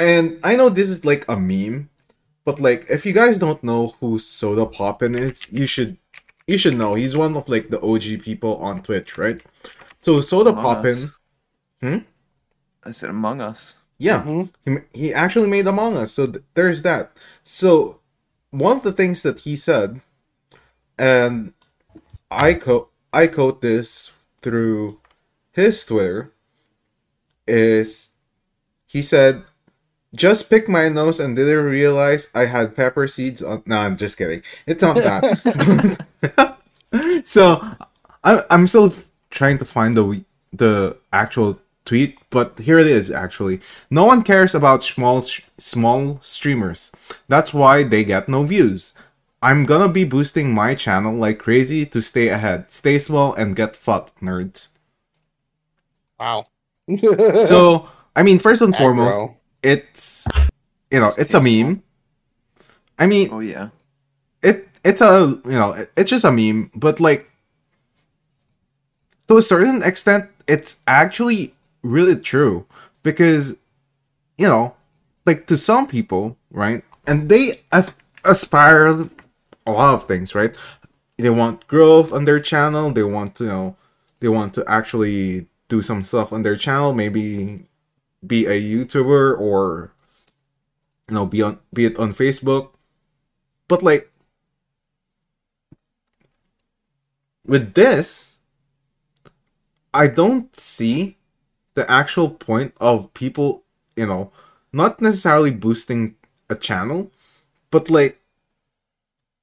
and I know this is like a meme, but like if you guys don't know who Sodapoppin is, you should you should know. He's one of like the OG people on Twitch, right? So Soda Among Poppin. Us. I said Among Us. Yeah, Mhm. he he actually made Among Us, so th- there's that. So one of the things that he said, and I quote I quote this through his Twitter, is he said, "Just picked my nose and didn't realize I had pepper seeds on." No, I'm just kidding. It's not that. so I'm I'm still trying to find the the actual tweet, but here it is actually. No one cares about small small streamers. That's why they get no views. I'm gonna be boosting my channel like crazy to stay ahead. Stay small and get fucked, nerds. Wow. So, I mean, first and foremost. It's you know, it's a meme. I mean, Oh yeah. it it's a you know it- it's just a meme but like to a certain extent it's actually really true because you know like to some people right and they as- aspire a lot of things right they want growth on their channel they want to you know they want to actually do some stuff on their channel maybe be a youtuber or you know be on be it on facebook but like with this, I don't see the actual point of people, you know, not necessarily boosting a channel, but like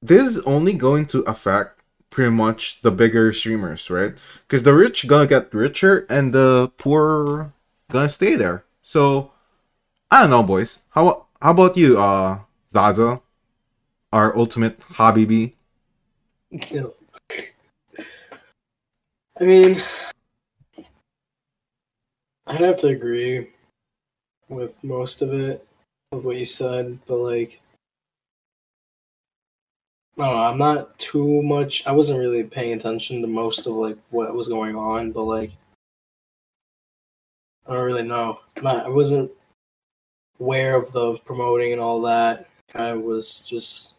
this is only going to affect pretty much the bigger streamers, right? Because the rich gonna get richer and the poor gonna stay there. So I don't know, boys. How how about you, uh, Zaza, our ultimate hobby bee? I mean, I'd have to agree with most of it, of what you said, but like, I don't know, I'm not too much. I wasn't really paying attention to most of like what was going on, but like, I don't really know. I'm not, I wasn't aware of the promoting and all that. I was just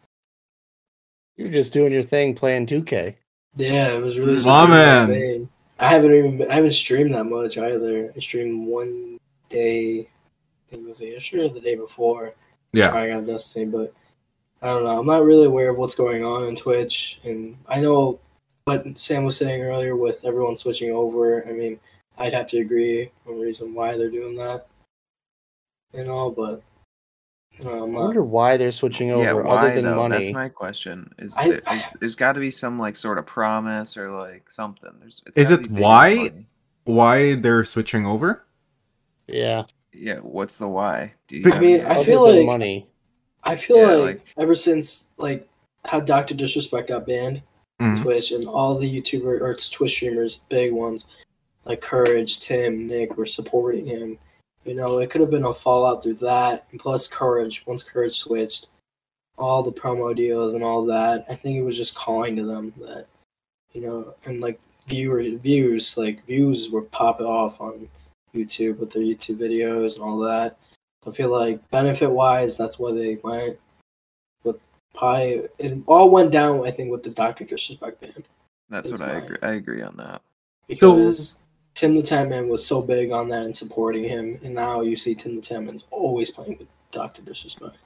You're just doing your thing playing 2K. yeah, it was really just My doing my man. thing. I haven't even been, I haven't streamed that much either. I streamed one day, I think it was yesterday or the day before, Yeah. trying out Destiny, but I don't know. I'm not really aware of what's going on on Twitch, and I know what Sam was saying earlier with everyone switching over. I mean, I'd have to agree on the reason why they're doing that, and all, but you know, I'm I wonder why they're switching over yeah, other than though? money. That's my question. Is, I- there, is there's got to be some like sort of promise or like something? There's. it's Is it be bigger than why? money. Why they're switching over? Yeah. Yeah. What's the why? Do you But- I mean, any I feel like- money. I feel Yeah, like, like- ever since like how Doctor Disrespect got banned, Mhm. Twitch and all the YouTuber or it's Twitch streamers, big ones like Courage, Tim, Nick were supporting him. You know, it could have been a fallout through that, and plus Courage. Once Courage switched, all the promo deals and all that, I think it was just calling to them that, you know, and like viewer views, like views were popping off on YouTube with their YouTube videos and all that. I feel like benefit wise, that's why they went with Pi. It all went down, I think, with the Doctor Disrespect band That's what I agree. I agree on that. because Tim the Tatman was so big on that and supporting him, and now you see Tim the Tatman's always playing with Doctor Disrespect.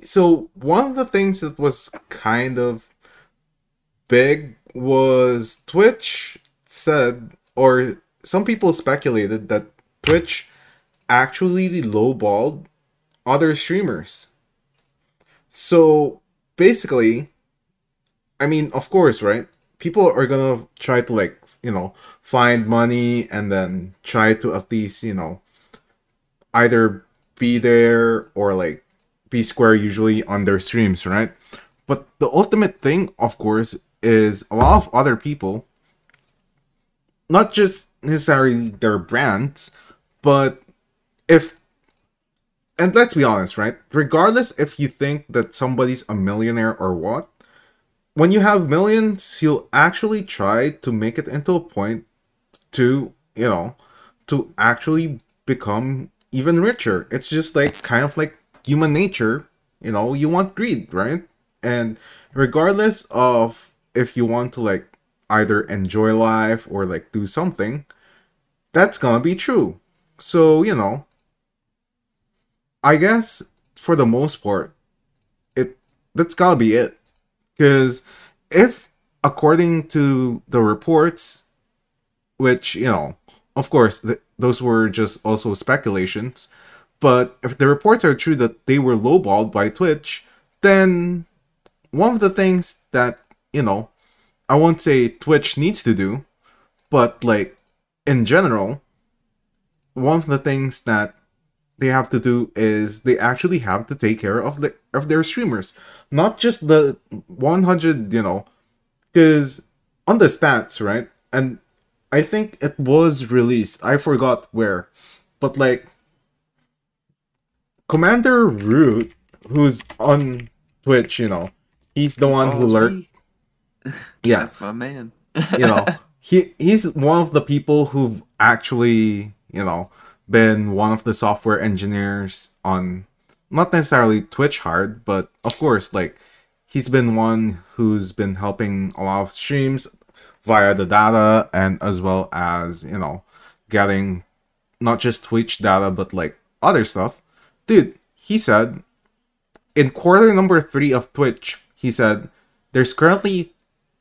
So one of the things that was kind of big was Twitch said, or some people speculated that Twitch actually lowballed other streamers. So basically, I mean, of course, right? People are gonna try to like, you know, find money and then try to at least, you know, either be there or like be square usually on their streams, right? But the ultimate thing, of course, is a lot of other people, not just necessarily their brands, but if, and let's be honest, right? Regardless if you think that somebody's a millionaire or what, when you have millions, you'll actually try to make it into a point to, you know, to actually become even richer. It's just like kind of like human nature, you know, you want greed, right? And regardless of if you want to like either enjoy life or like do something, that's gonna be true. So, you know, I guess for the most part, it that's gotta be it. Because if according to the reports, which, you know, of course, th- those were just also speculations. But if the reports are true that they were lowballed by Twitch, then one of the things that, you know, I won't say Twitch needs to do, but like in general, one of the things that they have to do is they actually have to take care of the of their streamers, not just the 100, you know, because on the stats, right? And I think it was released. I forgot where, but like CommanderRoot, who's on Twitch, you know, he's the one who learned. Yeah, That's my man. you know, he he's one of the people who've actually, you know, been one of the software engineers on not necessarily Twitch hard, but of course, like he's been one who's been helping a lot of streams via the data and as well as, you know, getting not just Twitch data but like other stuff. Dude, he said in quarter number 3 of Twitch, he said there's currently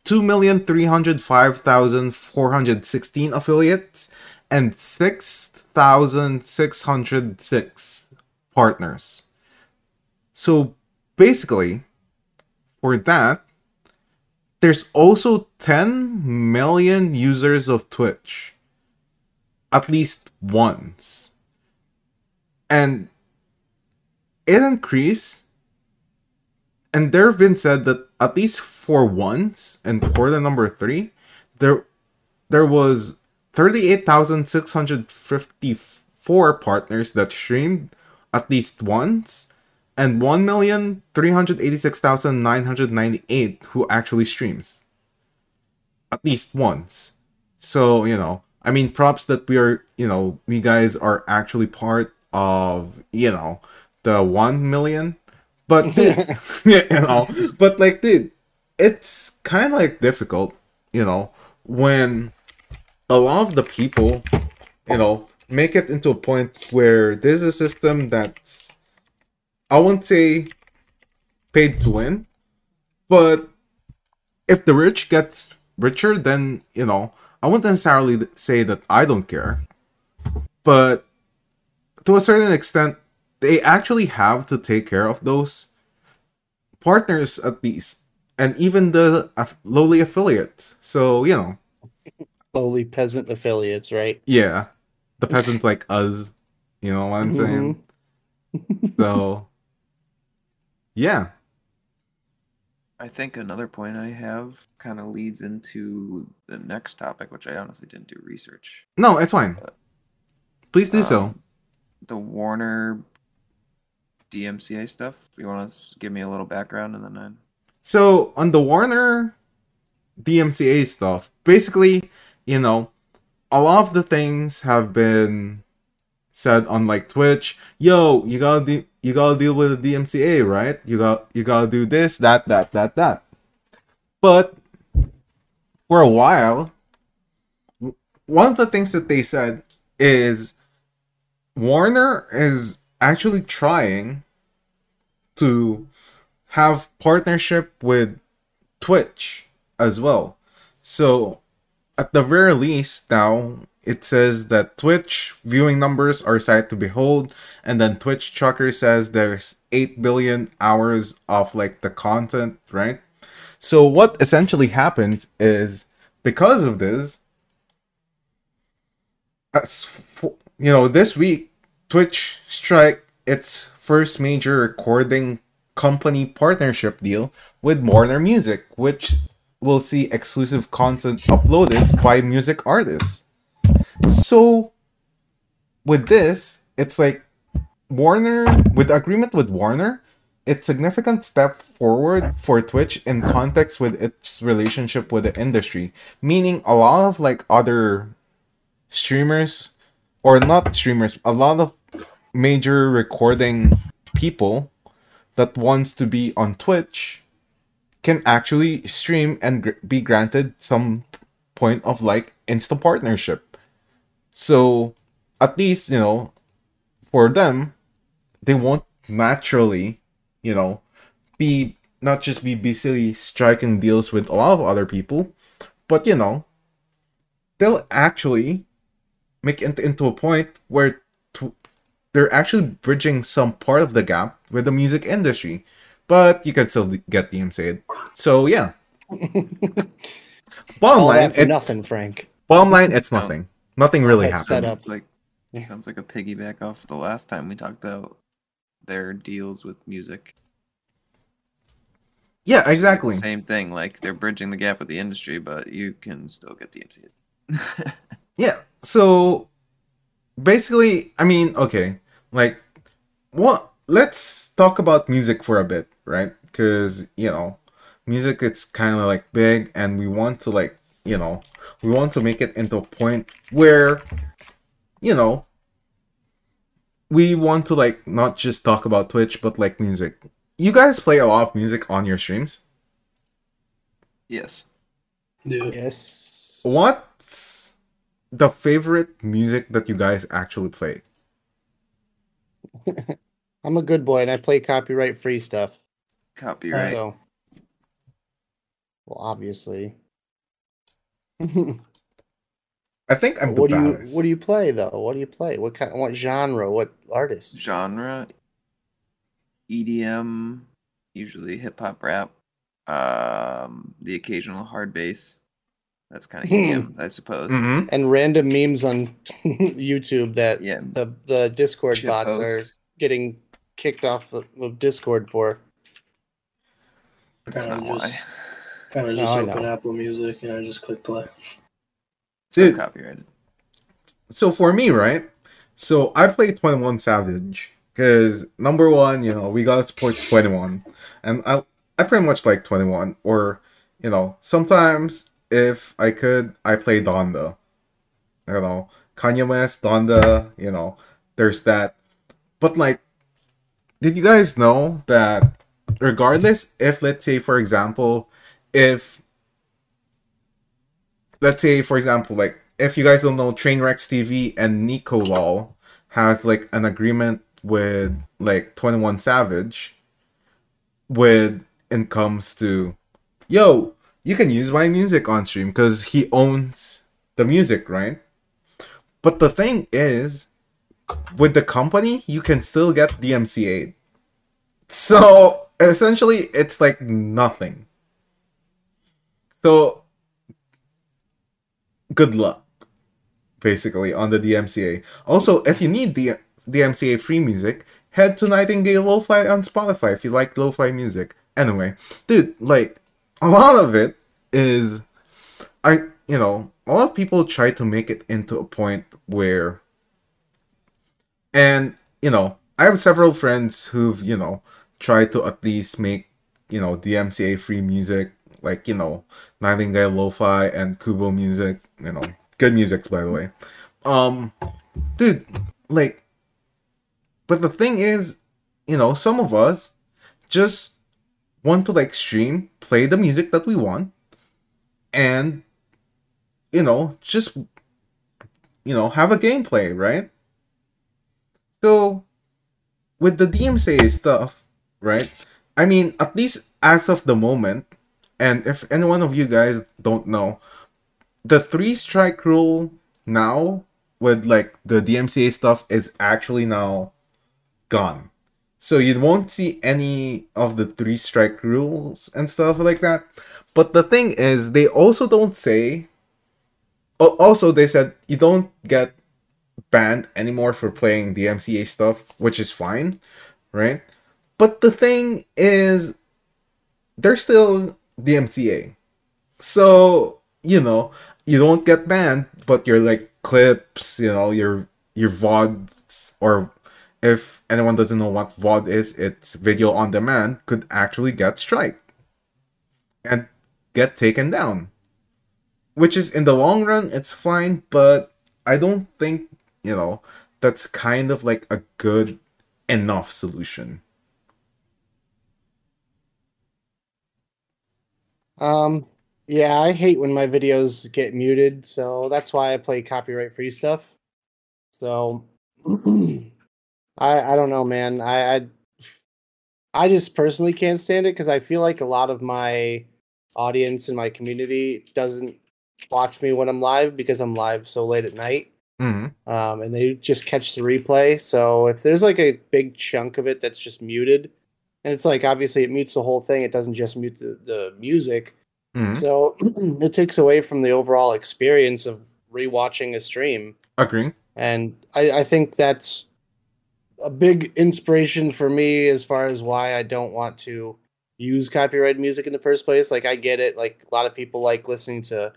2,305,416 affiliates and 6,606 partners. So basically, for that, there's also 10 million users of Twitch. At least once. And it increased and there have been said that at least for once and for the number three, there there was thirty eight thousand six hundred fifty four partners that streamed at least once, and one million three hundred eighty six thousand nine hundred ninety eight who actually streams. At least once. So, you know, I mean props that we are, you know, we guys are actually part of, you know, the one million. But dude, you know, but like, dude, it's kind of like difficult, you know, when a lot of the people, you know, make it into a point where there's a system that's, I won't say paid to win, but if the rich gets richer, then, you know, I wouldn't necessarily say that I don't care. But to a certain extent, they actually have to take care of those partners at least, and even the lowly affiliates. So, you know, Lowly peasant affiliates, right? yeah, the peasants like us, you know what I'm mm-hmm. saying? So, yeah. I think another point I have kind of leads into the next topic, which I honestly didn't do research. No, it's fine. Please do so. Um, The Warner DMCA stuff. You want to give me a little background and then I... So on the Warner DMCA stuff, basically, you know, a lot of the things have been said on like Twitch. Yo, you gotta do, you gotta deal with the DMCA, right? You got you gotta do this, that, that, that, that. But for a while, one of the things that they said is Warner is actually trying to have partnership with Twitch as well. So at the very least now it says that Twitch viewing numbers are sight to behold and then TwitchTracker says there's 8 billion hours of like the content, right? So what essentially happens is because of this you know this week Twitch strike its first major recording company partnership deal with Warner Music, which will see exclusive content uploaded by music artists. So, with this, it's like Warner, with agreement with Warner, it's significant step forward for Twitch in context with its relationship with the industry. Meaning, a lot of like other streamers, or not streamers, a lot of major recording people that wants to be on Twitch can actually stream and gr- be granted some point of like insta partnership. So at least, you know, for them, they won't naturally, you know, be not just be busily striking deals with a lot of other people, but you know, they'll actually make it into a point where tw- they're actually bridging some part of the gap with the music industry, but you can still get DMCA. So yeah. bottom All line, that for it, nothing, Frank. bottom line, it's nothing. Nothing really That's happened. set up. Sounds like Yeah. sounds like a piggyback off the last time we talked about their deals with music. Yeah, exactly. Same thing. Like they're bridging the gap with the industry, but you can still get DMCA. Yeah. So basically, I mean, okay, like what let's talk about music for a bit, right? Cuz, you know, music it's kind of like big and we want to like, you know, we want to make it into a point where you know, we want to like not just talk about Twitch but like music. You guys play a lot of music on your streams? yes. Yeah. Yes. What's the favorite music that you guys actually play? I'm a good boy and I play copyright free stuff. Copyright. So, well, obviously. What I think I'm the do you. What do you play though? What do you play? What kind? What genre? What artist? Genre EDM, usually hip hop rap. Um the occasional hard bass. That's kind of. EDM, I suppose. hmm And random memes on YouTube that Yeah. the the Discord chip bots are getting kicked off of of Discord for. That's Kinda not why. Just- Kind of just I open. Apple Music and I just click play. So copyrighted. so for me, right? So I play 21 Savage because number one, you know, we gotta support 21, and I I pretty much like 21. Or you know, sometimes if I could, I play Donda. You know, Kanye West, Donda. You know, there's that. But like, did you guys know that regardless if let's say for example, if let's say for example like if you guys don't know, Trainwrecks TV and Nico has like an agreement with like 21 Savage with it comes to yo, you can use my music on stream because he owns the music, right? But the thing is, with the company, you can still get DMCA. So essentially, it's like nothing. So, good luck, basically, on the DMCA. Also, if you need the DMCA free music, head to Nightingale Lo-Fi on Spotify if you like lo-fi music. Anyway, dude, like, a lot of it is, I, you know, a lot of people try to make it into a point where, and, you know, I have several friends who've, you know, tried to at least make, you know, DMCA free music like you know Nightingale Lo-Fi and Kubo Music, you know, good music by the way. Um, dude, like, but the thing is, you know, some of us just want to like stream, play the music that we want, and you know, just you know, have a gameplay, right? So with the DMCA stuff, right? I mean, at least as of the moment, and if any one of you guys don't know, the three strike rule now with like the DMCA stuff is actually now gone. So you won't see any of the three strike rules and stuff like that. But the thing is, they also don't say. Oh, also, they said you don't get banned anymore for playing DMCA stuff, which is fine, right? But the thing is, they're still DMCA. So, you know, you don't get banned, but your like clips, you know, your your VODs or if anyone doesn't know what VOD is, it's video on demand, could actually get strike and get taken down. Which is in the long run it's fine, but I don't think, you know, that's kind of like a good enough solution. Um, yeah, I hate when my videos get muted, so that's why I play copyright free stuff. So I I don't know, man. I I, I just personally can't stand it because I feel like a lot of my audience and my community doesn't watch me when I'm live because I'm live so late at night. Mm-hmm. Um, and they just catch the replay. So if there's like a big chunk of it that's just muted, and it's like obviously it mutes the whole thing. It doesn't just mute the, the music. Mm-hmm. So it takes away from the overall experience of rewatching a stream. Agree. And I, I think that's a big inspiration for me as far as why I don't want to use copyrighted music in the first place. Like I get it. Like a lot of people like listening to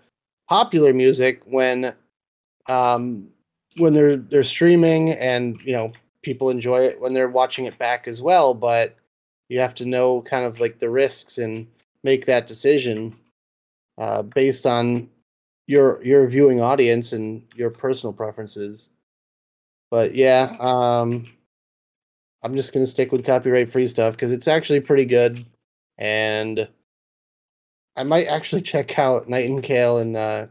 popular music when um when they're they're streaming and you know people enjoy it when they're watching it back as well, but you have to know kind of like the risks and make that decision uh, based on your your viewing audience and your personal preferences. But yeah, um, I'm just gonna stick with copyright free stuff because it's actually pretty good, and I might actually check out Nightingale and uh,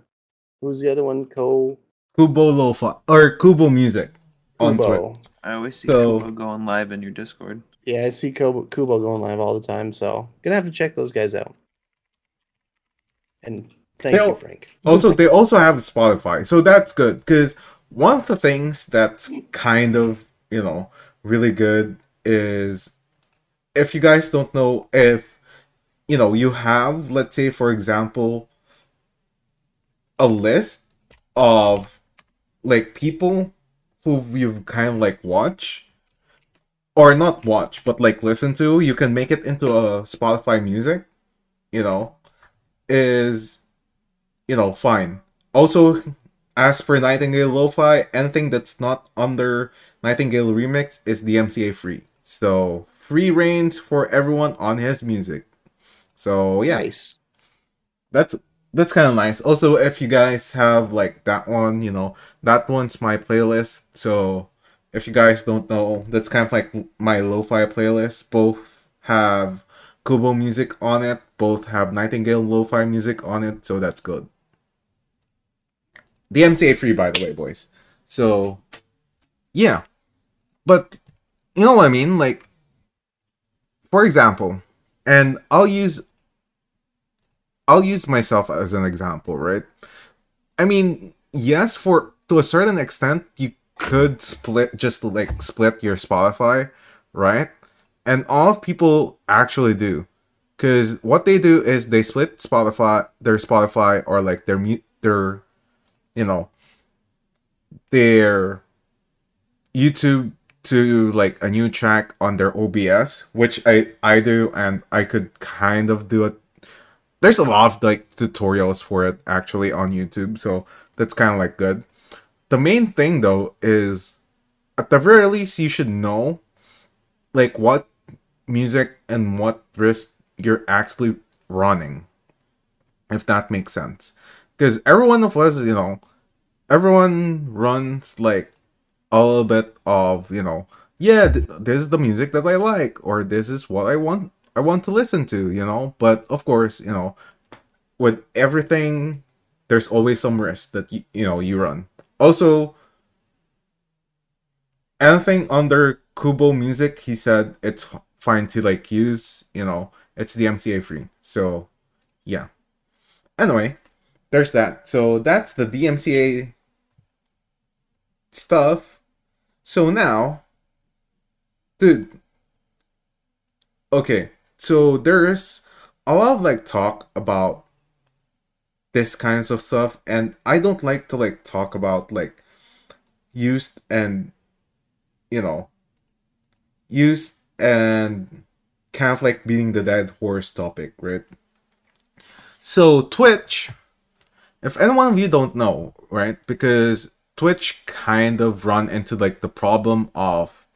who's the other one? Co Kubo Lo-Fi or Kubo Music on Twitch. Kubo. I always see So- Kubo going live in your Discord. Yeah, I see Kubo, Kubo going live all the time, so gonna have to check those guys out. And thank They'll- you, Frank. Also, they also have Spotify, so that's good. Because one of the things that's kind of you know really good is if you guys don't know if you know you have let's say for example a list of like people who you kind of like watch or not watch but like listen to you can make it into a spotify music you know is you know fine also as per nightingale lo-fi anything that's not under nightingale remix is dmca free so free reins for everyone on his music so yeah Nice. that's that's kind of nice. Also, if you guys have like that one, you know, that one's my playlist. So if you guys don't know, that's kind of like my lo-fi playlist. Both have Kubo music on it. Both have Nightingale lo-fi music on it. So that's good. DMCA free, by the way, boys. So, yeah, but you know what I mean? Like, for example, and I'll use I'll use myself as an example, right? I mean, yes, for to a certain extent, you could split just like split your Spotify, right? And all people actually do, because what they do is they split Spotify, their Spotify, or like their mute, their, you know, their YouTube to like a new track on their OBS, which I I do, and I could kind of do it. There's a lot of like tutorials for it actually on YouTube, so that's kind of like good. The main thing though is, at the very least, you should know, like what music and what risk you're actually running, if that makes sense. Because everyone of us, you know, everyone runs like a little bit of you know yeah th- this is the music that i like or this is what i want i want to listen to you know but of course you know with everything there's always some risk that you, you know you run also anything under kubo music he said it's fine to like use you know it's DMCA free. So yeah. Anyway there's that. So that's the dmca stuff. So now, dude. Okay, so there's a lot of like talk about this kinds of stuff, and I don't like to like talk about like used and you know used and kind of like beating the dead horse topic, right? So Twitch, if anyone of you don't know, right? Because Twitch kind of run into like the problem of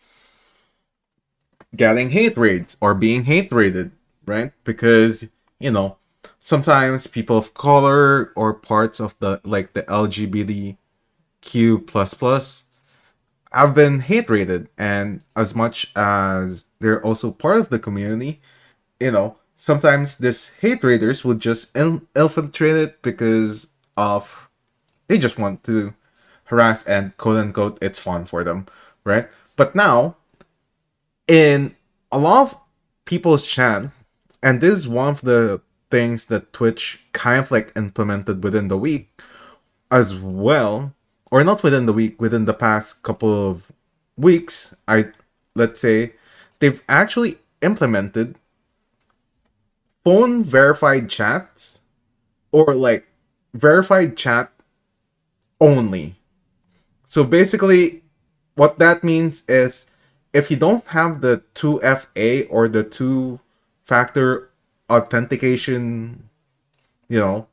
getting hate raids or being hate raided, right? Because, you know, sometimes people of color or parts of the like the LGBTQ plus plus have been hate rated and as much as they're also part of the community, you know, sometimes this hate raiders would just infiltrate it because of they just want to harass and quote unquote it's fun for them, right? But now, in a lot of people's chat, and this is one of the things that Twitch kind of like implemented within the week as well, or not within the week, within the past couple of weeks, I let's say they've actually implemented phone verified chats or like verified chat only. So basically, what that means is if you don't have the 2FA or the two factor authentication, you know,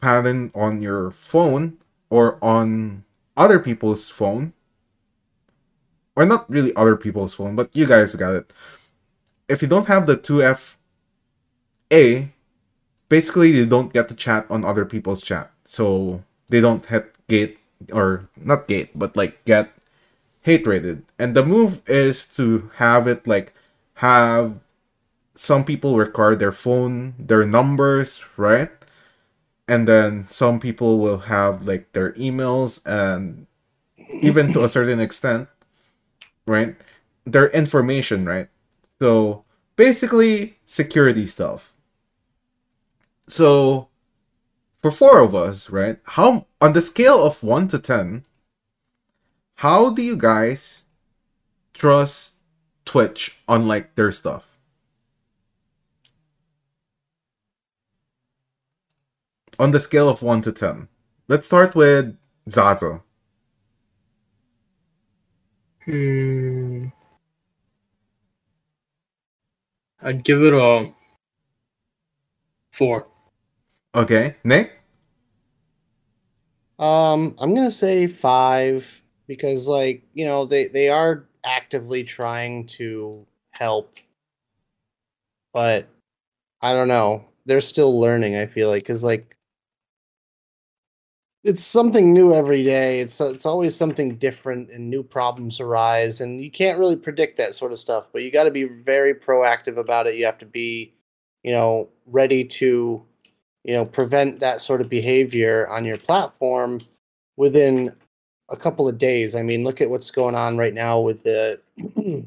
pattern on your phone or on other people's phone, or not really other people's phone, but you guys got it. If you don't have the 2FA, basically you don't get to chat on other people's chat. So they don't hit gate or not gate, but like get hate rated. And the move is to have it like have some people record their phone, their numbers, right? And then some people will have like their emails and even to a certain extent, right? Their information, right? So basically security stuff. So for four of us, right? How on the scale of one to ten, how do you guys trust Twitch on like their stuff? On the scale of one to ten. Let's start with Zaza. Hmm. I'd give it a four. Okay, Nick. Um, I'm gonna say five because, like, you know, they they are actively trying to help, but I don't know. They're still learning. I feel like because, like, it's something new every day. It's it's always something different, and new problems arise, and you can't really predict that sort of stuff. But you got to be very proactive about it. You have to be, you know, ready to you know prevent that sort of behavior on your platform within a couple of days. I mean, look at what's going on right now with the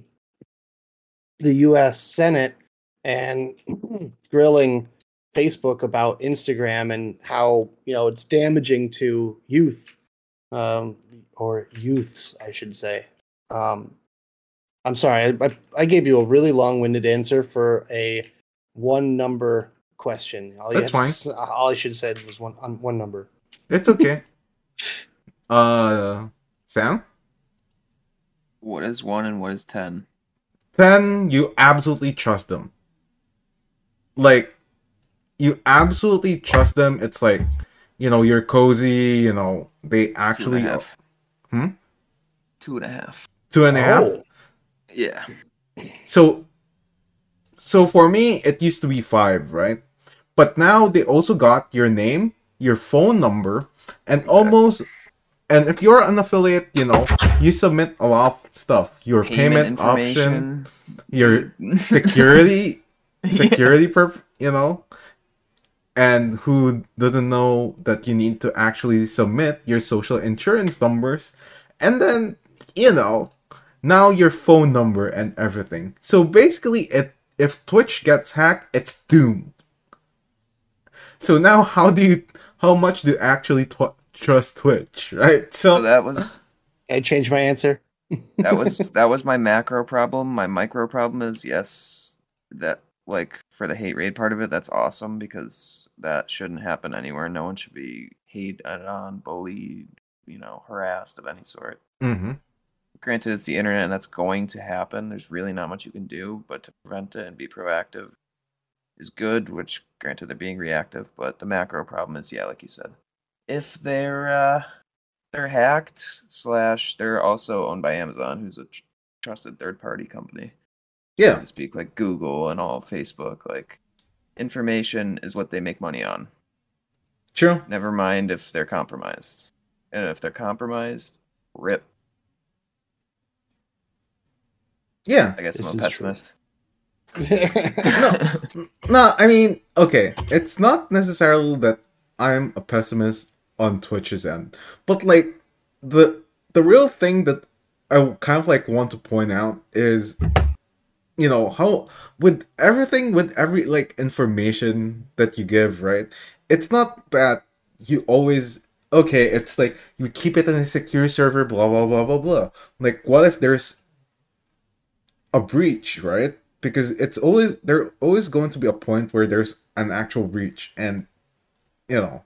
the U.S. Senate and grilling Facebook about Instagram and how you know it's damaging to youth, um, or youths, I should say. Um, I'm sorry, I, I, I gave you a really long-winded answer for a one number question. All That's had to fine. s- all I should have said was one on one number. It's okay. uh, Sam. What is one and what is ten? Then you absolutely trust them. Like, you absolutely trust them. It's like, you know, you're cozy. You know, they actually and a half. Hmm? Two and a half. two and a half. Oh, Yeah. So, so for me, it used to be five, right? But now they also got your name, your phone number, and almost. And if you're an affiliate, you know, you submit a lot of stuff. Your payment, option, your security, security perp, you know. And who doesn't know that you need to actually submit your social insurance numbers, and then you know now your phone number and everything. So basically, it if Twitch gets hacked, it's doomed. So now, how do you, how much do you actually tw- trust Twitch, right? So So, that was I changed my answer. that was that was my macro problem. My micro problem is yes, that like for the hate raid part of it, that's awesome because that shouldn't happen anywhere. No one should be hated on, bullied, you know, harassed of any sort. Mhm. Granted, it's the internet and that's going to happen. There's really not much you can do, but to prevent it and be proactive is good. Which, granted, they're being reactive, but the macro problem is, yeah, like you said, if they're uh, they're hacked slash they're also owned by Amazon, who's a tr- trusted third party company, so yeah, to speak, like Google and all Facebook. Like information is what they make money on. true. Never mind if they're compromised, and if they're compromised, rip. Yeah. I guess This I'm a is true. pessimist. No, I mean, okay, it's not necessarily that I'm a pessimist on Twitch's end, but like the the real thing that I kind of like want to point out is, you know, how with everything with every like information that you give, right? It's not that you always okay. It's like you keep it in a secure server, blah blah blah blah blah. Like, what if there's a breach, right? Because it's always there always going to be a point where there's an actual breach and you know,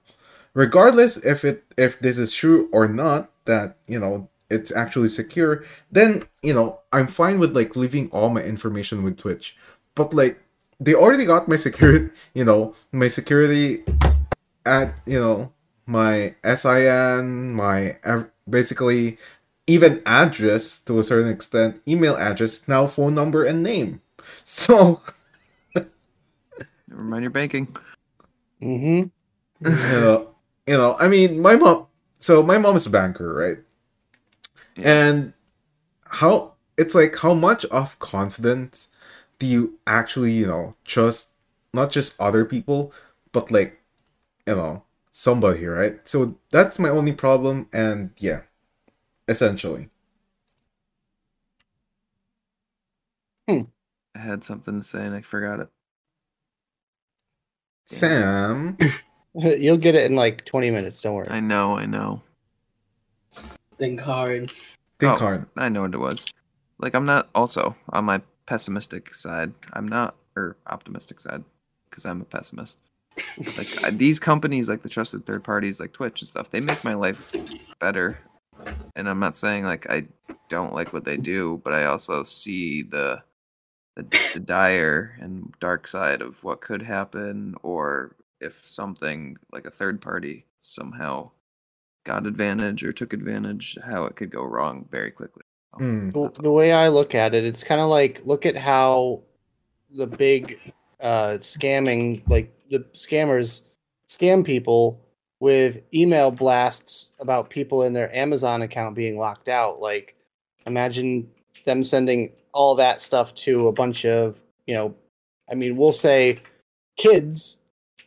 regardless if it if this is true or not that, you know, it's actually secure, then, you know, I'm fine with like leaving all my information with Twitch. But like they already got my security, you know, my security at, you know, my SIN, my basically even address to a certain extent, email address, now phone number and name. So, Never mind your banking. Mm-hmm. you know, you know, I mean, my mom. So my mom is a banker, right? Yeah. And how it's like how much of confidence do you actually, you know, trust not just other people, but like, you know, somebody, right? So that's my only problem, and yeah, essentially. Hmm. I had something to say and I forgot it. Yeah. Sam, You'll get it in like 20 minutes. Don't worry. I know, I know. Think hard. think Oh. hard. I know what it was. Like I'm not also on my pessimistic side. I'm not or optimistic side because I'm a pessimist. like I- these companies, like the trusted third parties, like Twitch and stuff, they make my life better. And I'm not saying like I don't like what they do, but I also see the the, the dire and dark side of what could happen, or if something like a third party somehow got advantage or took advantage, how it could go wrong very quickly. Mm. the, the way I look at it, it's kind of like look at how the big uh, scamming, like the scammers, scam people with email blasts about people in their Amazon account being locked out. Like, imagine them sending all that stuff to a bunch of, you know, I mean, we'll say kids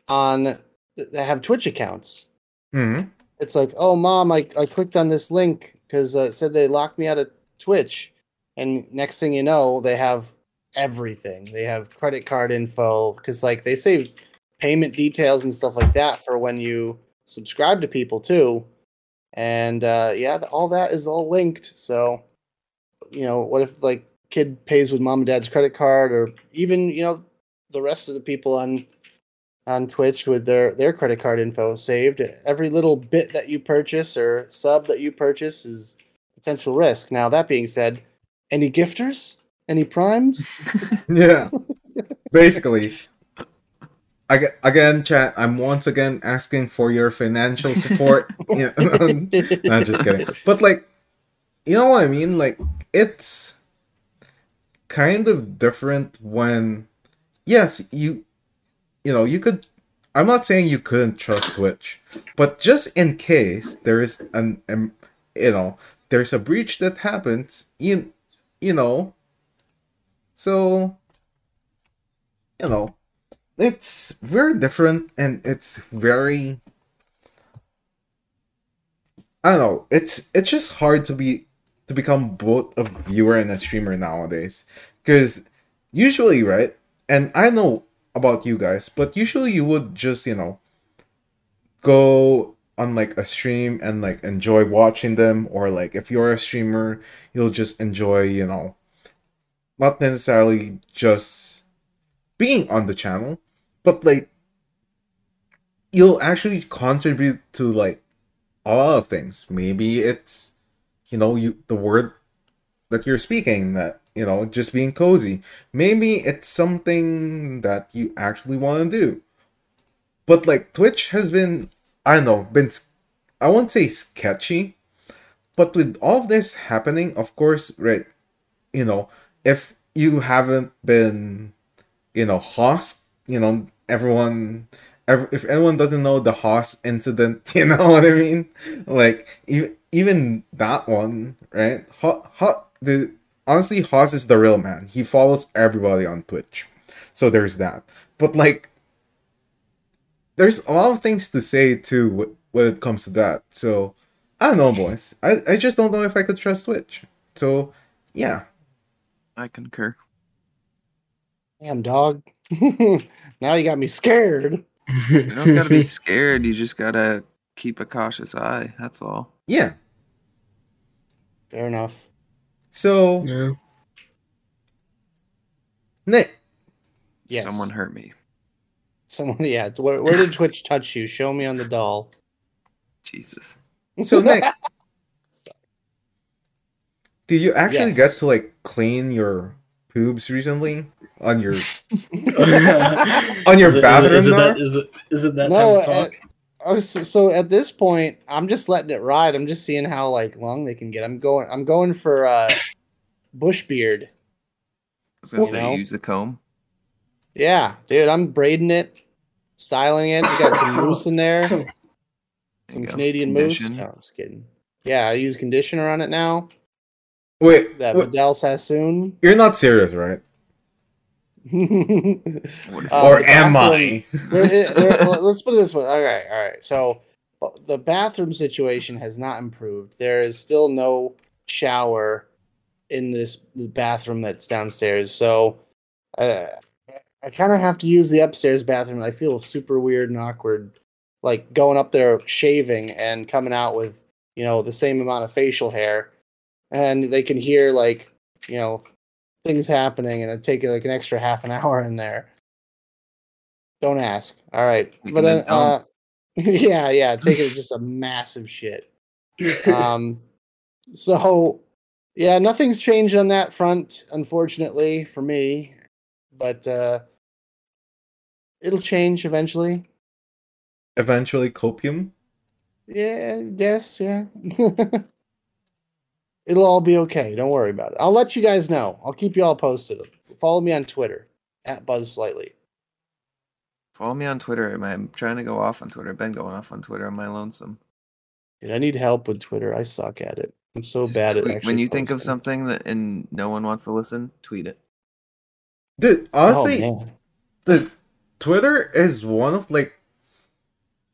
on that have Twitch accounts Mhm. It's like, oh, mom, I, I clicked on this link because uh, it said they locked me out of Twitch. And next thing you know, they have everything. They have credit card info because, like, they save payment details and stuff like that for when you subscribe to people too. And uh, yeah, all that is all linked. So, you know, what if like kid pays with mom and dad's credit card, or even you know the rest of the people on on Twitch with their their credit card info saved. Every little bit that you purchase or sub that you purchase is potential risk. Now that being said, any gifters, any primes? Yeah. Basically. Aga- Again, chat. I'm once again asking for your financial support. yeah, not just kidding. But like, you know what I mean? Like, it's kind of different when, yes, you, you know, you could. I'm not saying you couldn't trust Twitch, but just in case there is an, um, you know, there's a breach that happens, you, you know. So, you know, it's very different and it's very I don't know, it's it's just hard to be to become both a viewer and a streamer nowadays. Cause usually, right? And I know about you guys, but usually you would just, you know, go on like a stream and like enjoy watching them or like if you're a streamer, you'll just enjoy, you know, not necessarily just being on the channel, but like you'll actually contribute to like a lot of things. Maybe it's you know you the word that you're speaking that you know just being cozy. Maybe it's something that you actually want to do. But like Twitch has been I don't know been I won't say sketchy, but with all this happening, of course, right? You know, if you haven't been you know Haas, you know everyone. ev- If anyone doesn't know the Haas incident, you know what I mean. Like even even that one, right? Ha, ha, the honestly, Haas is the real man. He follows everybody on Twitch, so there's that. But like, there's a lot of things to say too when it comes to that. So I don't know, boys. I I just don't know if I could trust Twitch. So yeah, I concur. Damn dog. now you got me scared. You don't gotta be scared. You just gotta keep a cautious eye. That's all. yeah. Fair enough. So yeah. Nick, Yes. Someone hurt me. Someone. Yeah. Where, where did Twitch touch you? Show me on the doll. Jesus. So Nick, did you actually Yes. get to like clean your pubes recently on your On on your is it, bathroom Is it, is it that, is it, is it that No, time to uh, talk? I so at this point, I'm just letting it ride. I'm just seeing how like long they can get. I'm going. I'm going for uh, bush beard. I was gonna Well, say no. use a comb. Yeah, dude, I'm braiding it, styling it. We got some moose in there, There some. Canadian moose. No, I'm just kidding. Yeah, I use conditioner on it now. Wait, That wait, Vidal Sassoon. you're not serious, right? What Uh, or am I? there- there- let's put it this way. All right, all right. So the bathroom situation has not improved. There is still no shower in this bathroom that's downstairs. So uh, I kind of have to use the upstairs bathroom. I feel super weird and awkward, like going up there shaving and coming out with you know the same amount of facial hair, and they can hear like you know things happening, and it take like an extra half an hour in there. Don't ask. All right, but uh, then uh, yeah, yeah, taking just a massive shit. Um, so yeah, nothing's changed on that front, unfortunately for me, but uh, it'll change eventually. Eventually, copium. Yeah, yes, yeah. It'll all be okay. Don't worry about it. I'll let you guys know. I'll keep you all posted. Follow me on Twitter at Buzz Slightly. Follow me on Twitter. Am I- I'm trying to go off on Twitter. I've been going off on Twitter on my lonesome. Dude, I need help with Twitter. I suck at it. I'm so Just bad at tweet- actually. when you think of something that and no one wants to listen, tweet it. Dude, Oh honestly, man. the Twitter is one of like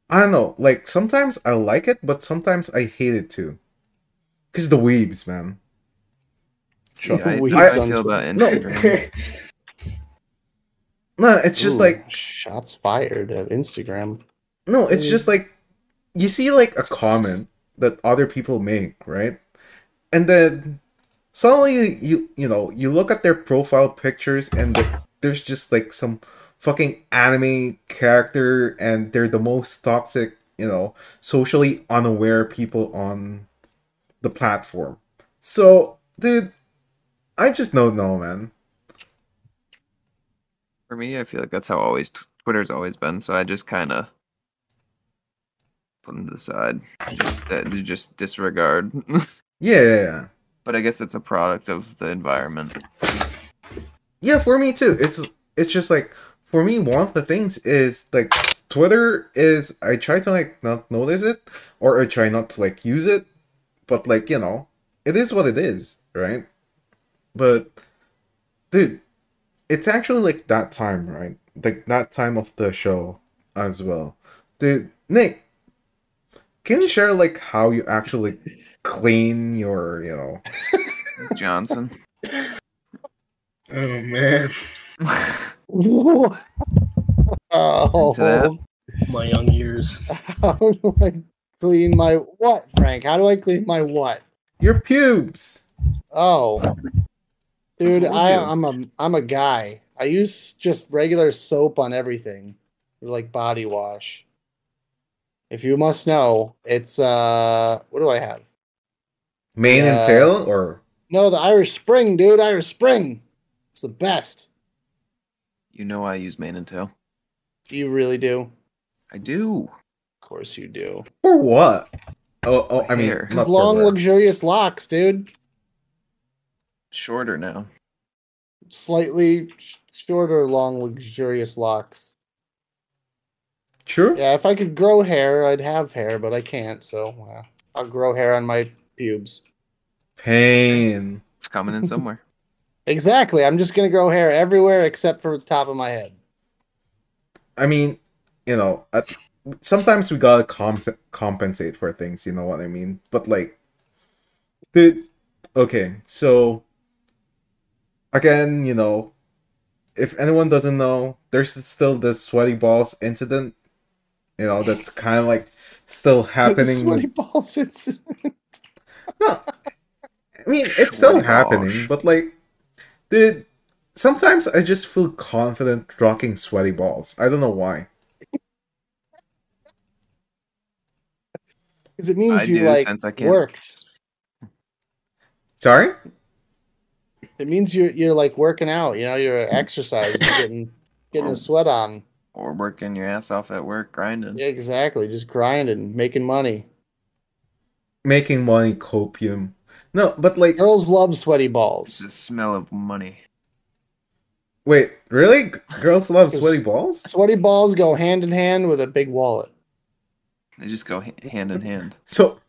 I don't know. Like sometimes I like it, but sometimes I hate it too. Cause the weebs, man. See, Sure. I, We that's how I feel about No. Instagram. No, it's just Ooh, like shots fired at Instagram. no, it's just like you see like a comment that other people make, right? And then suddenly you you know you look at their profile pictures and the, there's just like some fucking anime character and they're the most toxic, you know, socially unaware people on the platform. So, dude, I just don't know, man. For me, I feel like that's how always Twitter's always been. So I just kind of put them to the side, just uh, just disregard. Yeah, yeah, yeah. but I guess it's a product of the environment. Yeah, for me too. It's it's just like for me one of the things is like Twitter is I try to like not notice it or I try not to like use it, but like, you know, it is what it is, right? But dude, it's actually like that time, right? Like that time of the show as well. Dude, Nick, can you share like how you actually clean your, you know, Johnson. Oh man, oh, my young years. how do I clean my what, Frank? How do I clean my what? your pubes? Oh, dude, How I, I'm a I'm a guy. I use just regular soap on everything, like body wash. If you must know, it's uh, what do I have? Mane Yeah. and tail or No, the Irish Spring, dude. Irish Spring. It's the best. You know I use mane and tail. You really do. I do. Of course you do. For what? Oh, oh, I mean, Hair. These not for long, luxurious locks, dude. Shorter now. Slightly sh- shorter, long, luxurious locks. True. Yeah, if I could grow hair, I'd have hair, but I can't. So uh, I'll grow hair on my pubes. Pain. It's coming in somewhere. Exactly. I'm just gonna grow hair everywhere except for the top of my head. I mean, you know, at, sometimes we gotta comp- compensate for things. You know what I mean? But like, dude. Okay, so again, you know, if anyone doesn't know, there's still this sweaty balls incident. You know, that's kind of like still happening. Sweaty balls. It's No, I mean it's oh still Sweaty happening, but like, dude, sometimes I just feel confident rocking sweaty balls. I don't know why. Because it means I you do like since I can't. worked. Sorry. It means you're you're like working out. You know, you're exercising, you're getting getting Or- the sweat on. Or working your ass off at work, grinding. Yeah, exactly. Just grinding, making money. Making money copium. No, but like, Girls love sweaty It's balls. the smell of money. wait, really? Girls love sweaty balls? Sweaty balls go hand in hand with a big wallet. They just go hand in hand. So,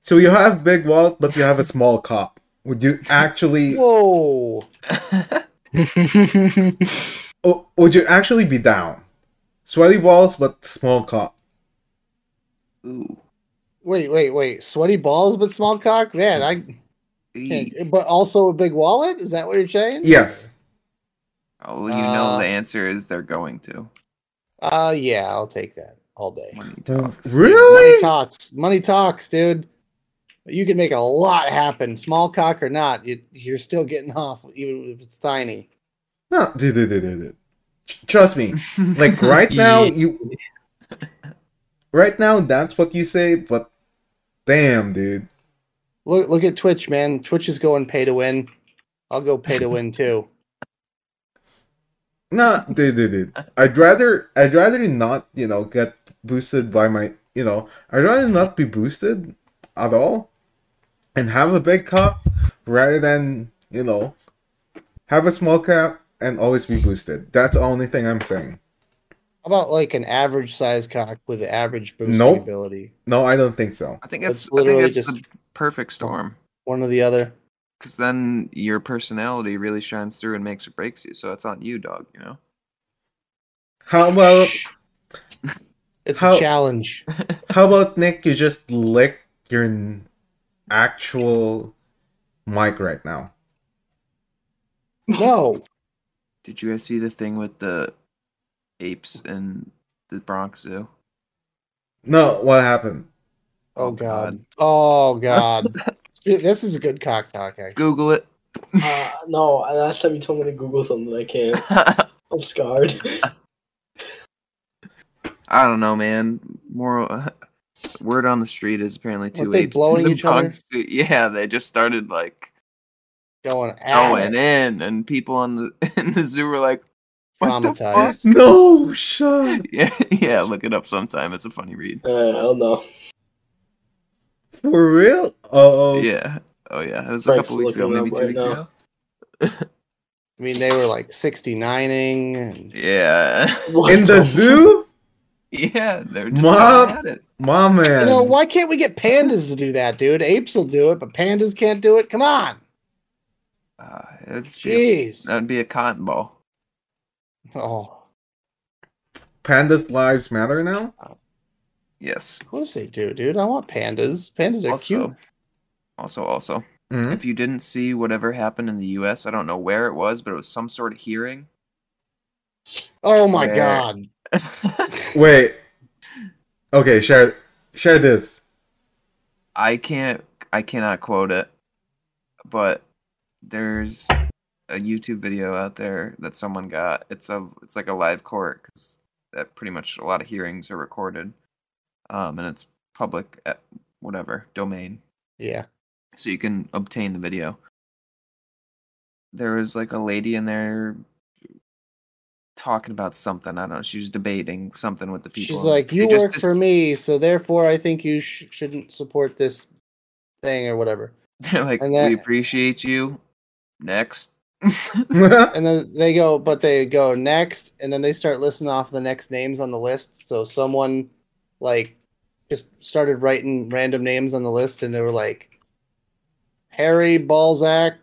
so you have big wallet, but you have a small cop. Would you actually? Whoa! Oh, would you actually be down? Sweaty balls, but small cop. Ooh. Wait, wait, wait! Sweaty balls but small cock, man. I can't. But also a big wallet. Is that what you're saying? Yes. Oh, you know Uh, the answer is they're going to. Uh, yeah, I'll take that all day. Money talks. Really? Money talks. Money talks, dude. You can make a lot happen, small cock or not. You, you're still getting off, even if it's tiny. No, dude, dude, dude, dude. dude. Trust me. Like right now, you. Right now, that's what you say, but damn, dude. Look, look at Twitch, man. Twitch is going pay to win. I'll go pay to win too. Nah, dude, dude, dude. I'd rather, I'd rather not, you know, get boosted by my, you know, I'd rather not be boosted at all, and have a big cup rather than, you know, have a small cap and always be boosted. That's the only thing I'm saying. How about like an average size cock with average boosting Nope. ability? No, I don't think so. I think It's it's literally literally just just- the perfect storm. One or the other. Because then your personality really shines through and makes or breaks you. So it's on you, dog. You know. How about It's How- a challenge. How about Nick? You just lick your actual mic right now. No. Did you guys see the thing with the apes in the Bronx Zoo? No, what happened? Oh, Oh, god. Oh god. this is a good cock talk. Actually. Google it. Uh, no, last time you told me to Google something, I can't. I'm scarred. I don't know, man. More word on the street is apparently two Weren't they blowing in the each other? Bronx Yeah, they just started like Going at going it. in, and people in the in the zoo were like, "What the fuck?" Traumatized. No, shut. Yeah, yeah. Look it up sometime. It's a funny read. Uh, I don't know. For real? Oh, Yeah. Oh yeah. It was Frank's a couple weeks ago, maybe two right weeks now. ago. I mean, they were like 69ing. And Yeah. What in the zoo? Yeah, they're just Mom. going at it. My man. you know, why can't we get pandas to do that, dude? Apes will do it, but pandas can't do it. Come on. Uh, it'd be a- Jeez. that'd be a cotton ball. Oh, Pandas' lives matter now? Yes. of course they do, dude. I want pandas. Pandas are Also, cute. also, also, Mhm. if you didn't see whatever happened in the U.S., I don't know where it was, but it was some sort of hearing. Oh my where- god. Wait. Okay, share share this. I can't, I cannot quote it, but there's a YouTube video out there that someone got. It's a, it's like a live court because that pretty much a lot of hearings are recorded, um, and it's public at whatever domain. Yeah. so you can obtain the video. There was like a lady in there talking about something. I don't know. She was debating something with the people. She's like, you work for me, so therefore I think you sh- shouldn't support this thing or whatever. They're like, and that- we appreciate you. Next. And then they go, but they go next, and then they start listing off the next names on the list. So someone like just started writing random names on the list, and they were like Harry Balzac,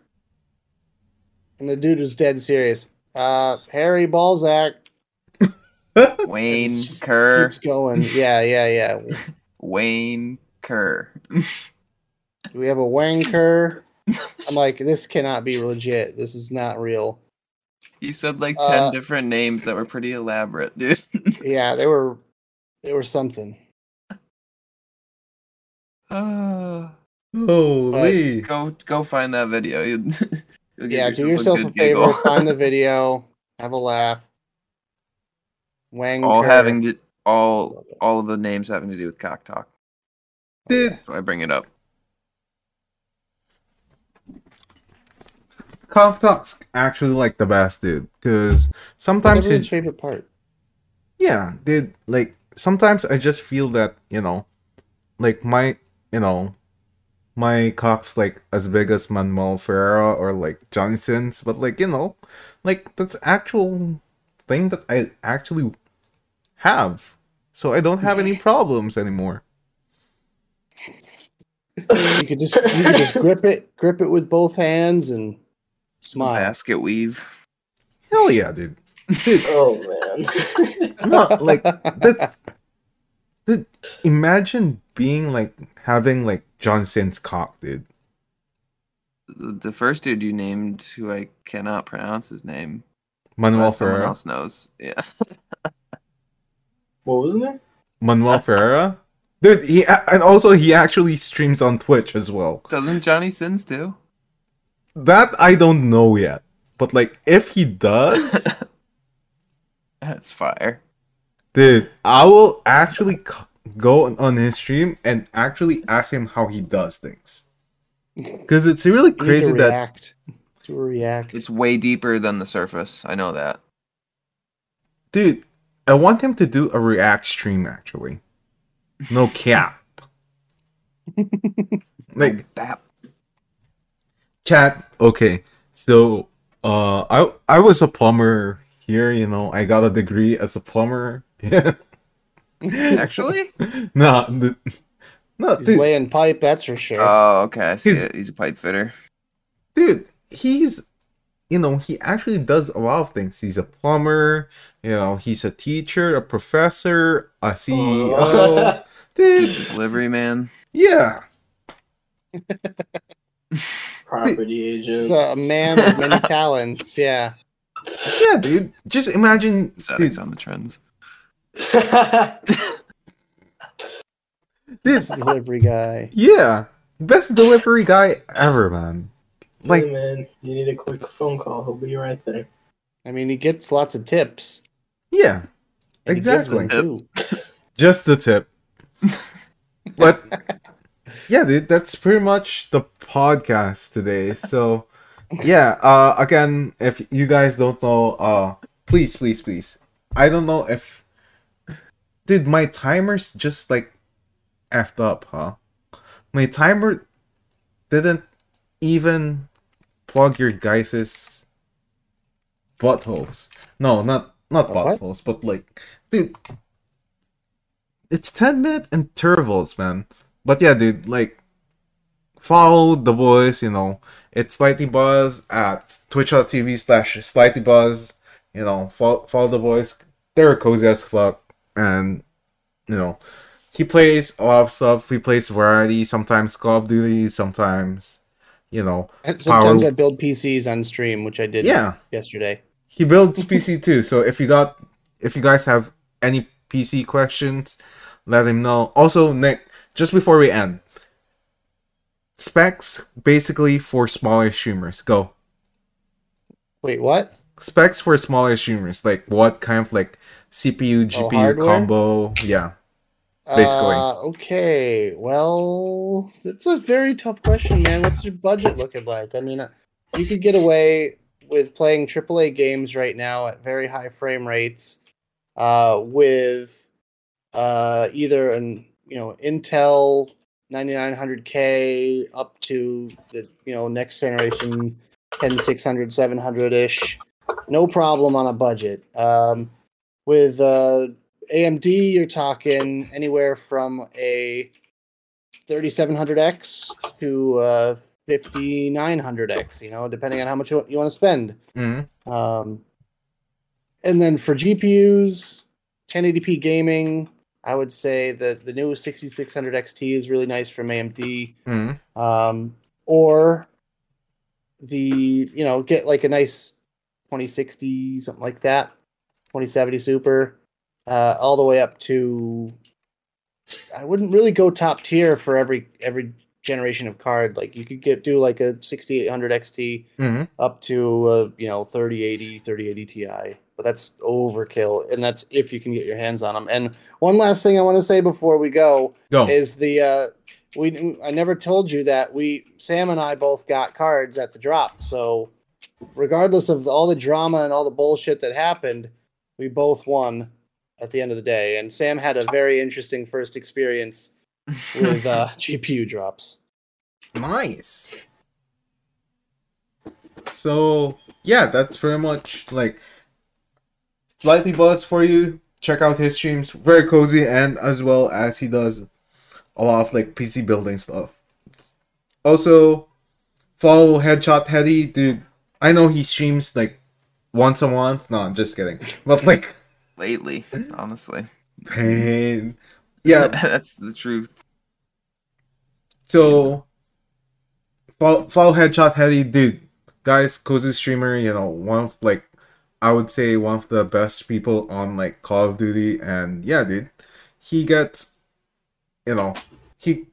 and the dude was dead serious. Uh, Harry Balzac Wayne It's just Kerr. keeps going. Yeah, yeah, yeah. Wayne Kerr. Do we have a Wayne Kerr? I'm like, this cannot be legit. This is not real. he said like 10 Uh, different names that were pretty elaborate, dude. Yeah, they were, they were something. Uh, Holy. go go find that video. You'll, yeah, do yourself a, good favor, giggle. find the video, have a laugh. Wang. all having to all all of the names having to do with cock talk. Dude, So I bring it up. Cock Talk's actually like the best, dude. Because sometimes everyone's it, favorite part? yeah, dude. Like sometimes I just feel that you know, like my you know, my cock's like as big as Manuel Ferrara or like Johnson's, but like you know, like that's actual thing that I actually have, so I don't have any problems anymore. You could just you could just grip it, grip it with both hands, and smile. Basket weave. Hell yeah, dude. Dude, Oh man. no, like that. Dude, imagine being like having like John Sins cock, dude. The, the first dude you named, who I cannot pronounce his name, Manuel but someone Ferrara. else knows. Yeah. what was there? Manuel Ferrara. Dude, he and also he actually streams on Twitch as well. Doesn't Johnny Sins too? That I don't know yet, but like if he does, That's fire. Dude, I will actually c- go on- on his stream and actually ask him how he does things. Because it's really You to crazy that react. To react. It's way deeper than the surface. I know that. dude, I want him to do a react stream actually. No cap. like Bap. chat okay so uh i i was a plumber here you know i got a degree as a plumber yeah Actually? no the, no He's dude, laying pipe, that's for sure. Oh, okay. I see He's- it. He's a pipe fitter. dude he's you know, he actually does a lot of things. He's a plumber, you know, he's a teacher, a professor, a CEO. Oh. Dude, Delivery man. yeah. Property agent. He's a man of many talents. Yeah. Yeah, dude. Just imagine Settings dude, on the trends. this Delivery guy. yeah. Best delivery guy ever, man. Like hey man, you need a quick phone call. He'll be right there. I mean, he gets lots of tips. yeah. and Exactly. them. Just the tip. but yeah, dude, that's pretty much the podcast today. So yeah, uh again, if you guys don't know, uh please, please, please. I don't know if dude, my timer's just like effed up, huh? My timer didn't even plug your guys's buttholes. No, not not buttholes, but like dude it's 10 minute intervals, man. But yeah, dude, like follow the boys, you know. It's Slightly Buzz at twitch.tv slash Slightly Buzz. You know, follow, follow the boys. They're cozy as fuck. And, you know, he plays a lot of stuff. He plays variety, sometimes Call of Duty, sometimes, you know, And Sometimes Power- I build PCs on stream, which I did yeah. yesterday. He builds PC too. So if you got, if you guys have any PC questions, let him know. Also, Nick, just before we end, specs basically for smaller streamers. Go Wait, what? specs for smaller streamers. Like what kind of like CPU GPU Oh, combo? Yeah. Basically. Uh, okay. Well, it's a very tough question, man. What's your budget looking like? I mean, uh, you could get away with playing AAA games right now at very high frame rates uh, with uh, either an you know Intel 9900K up to the you know next generation 10600 700 ish, no problem on a budget. Um, with uh, AMD, you're talking anywhere from a 3700X to uh, 5900X, you know, depending on how much you, you want to spend. Mhm. Um, and then for GPUs, 1080p gaming, I would say that the new 6600 XT is really nice from AMD. Mhm. Um, or the, you know, get like a nice 2060, something like that, 2070 Super, uh, all the way up to. I wouldn't really go top tier for every every generation of card. Like you could get do like a 6800 XT Mhm. up to uh, you know 3080 3080 ti but that's overkill and that's if you can get your hands on them and one last thing i want to say before we go Go. is the uh we i never told you that we sam and i both got cards at the drop so regardless of all the drama and all the bullshit that happened we both won at the end of the day and sam had a very interesting first experience with uh gpu drops Nice. So yeah, that's pretty much like slightly buzz for you. Check out his streams, very cozy, and as well as he does a lot of like PC building stuff. Also, follow Headshot Heady, dude. I know he streams like once a month. No, I'm just kidding. But like, Lately, honestly. pain. Yeah, That's the truth. So follow, follow Headshot Heady, dude. Guys, cozy streamer, you know, one of like I would say one of the best people on like Call of Duty and yeah, dude. He gets you know, he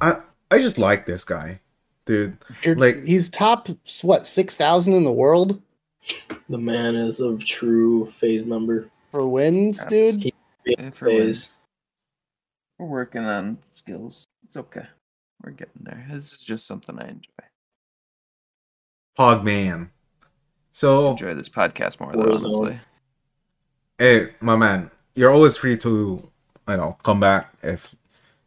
I I just like this guy. Dude. You're- Like- he's top what 6000 in the world The man is of true phase number. for wins, dude. Yeah, for Phase. wins. We're working on skills. It's okay. We're getting there. This is just something I enjoy. Pogman. So Enjoy this podcast more, though, Warzone. honestly. hey, my man, you're always free to, you know, come back if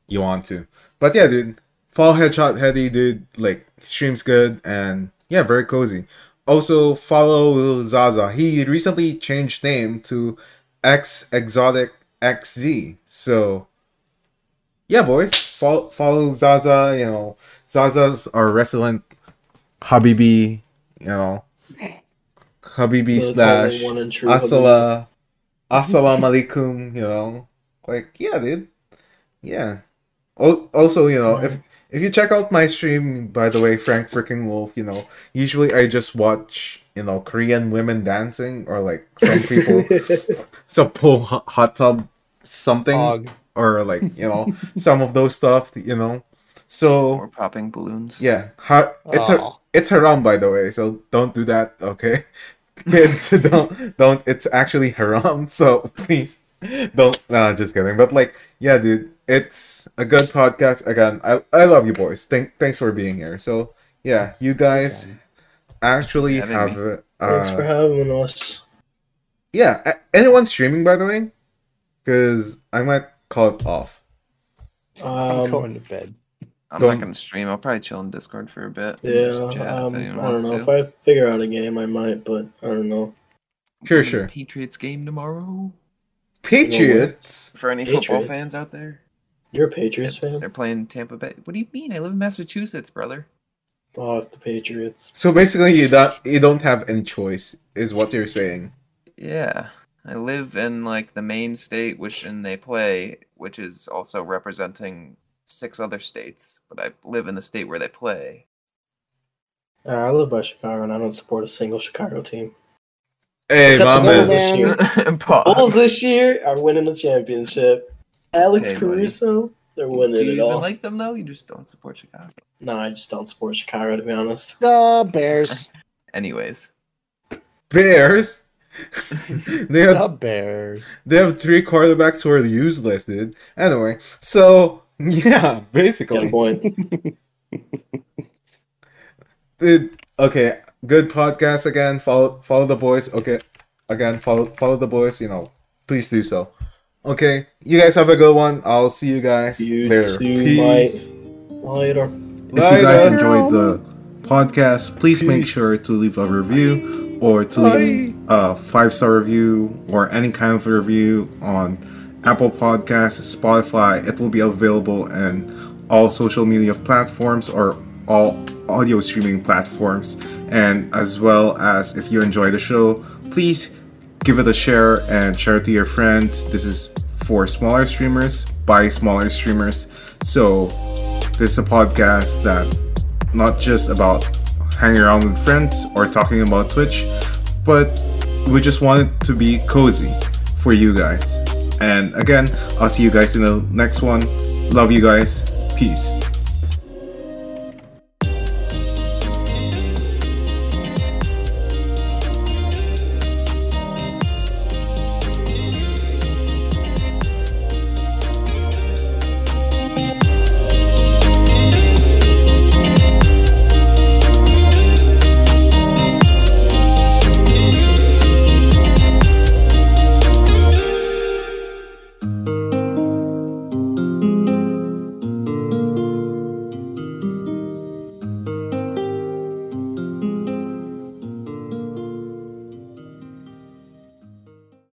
you want to. But yeah, dude, follow Headshot Heady, dude. Like, streams good and yeah, very cozy. Also, follow Zaza. He recently changed name to X Exotic XZ. So, yeah, boys, follow, follow Zaza. You know, Zaza's our resident Habibi. You know, Habibi The slash one and true Assalamu alaikum, you know. Like, yeah, dude. Yeah. Al- Also, you know, if if you check out my stream, by the way, Frank freaking Wolf, you know, usually I just watch, you know, Korean women dancing or like some people some pull hot, hot tub something Hog. or like, you know, some of those stuff, you know. So Or popping balloons. yeah, ha- it's a Aw. it's haram by the way, so don't do that, okay? Kids, don't don't. It's actually haram, so please don't. No, just kidding. But like, yeah, dude, it's a good podcast. Again, I I love you boys. Thank thanks for being here. So yeah, you guys actually have me. Thanks for uh, having us. yeah. Anyone streaming by the way? Because I might call it off. I'm Um, going to bed. I'm Go not on. gonna stream. I'll probably chill in Discord for a bit. yeah, if um, I don't know. to. If I figure out a game, I might, but I don't know. Sure, Playing sure. Patriots game tomorrow. Patriots. For any football fans out there, You're a Patriots fan? they're playing Tampa Bay. What do you mean? I live in Massachusetts, brother. Oh, the Patriots. So basically, you don't you don't have any choice, is what you're saying. Yeah, I live in like the main state, which and they play, which is also representing six other states. But I live in the state where they play. Uh, I live by Chicago, and I don't support a single Chicago team. Hey, Except the my Bulls man. this year. Bulls this year are winning the championship. Alex Okay, buddy. Caruso, they're Do winning you it even all. like them though? You just don't support Chicago. no, I just don't support Chicago, to be honest. The Bears. Anyways, Bears. they have the Bears. they have three quarterbacks who are useless, dude. Anyway, so yeah, basically, point. Dude, okay, good podcast again. Follow follow the boys. Okay, again follow follow the boys. You know, please do so. Okay, you guys have a good one. I'll see you guys You later. Peace. Later. If you guys enjoyed the podcast, please make sure to leave a review or to leave a five star review or any kind of review on Apple Podcasts, Spotify. It will be available in all social media platforms or all audio streaming platforms. And as well as if you enjoy the show, please give it a share and share it to your friends. This is for smaller streamers by smaller streamers. So this is a podcast that not just about hanging around with friends or talking about Twitch, but we just want it to be cozy for you guys. And again, I'll see you guys in the next one. Love you guys. Peace.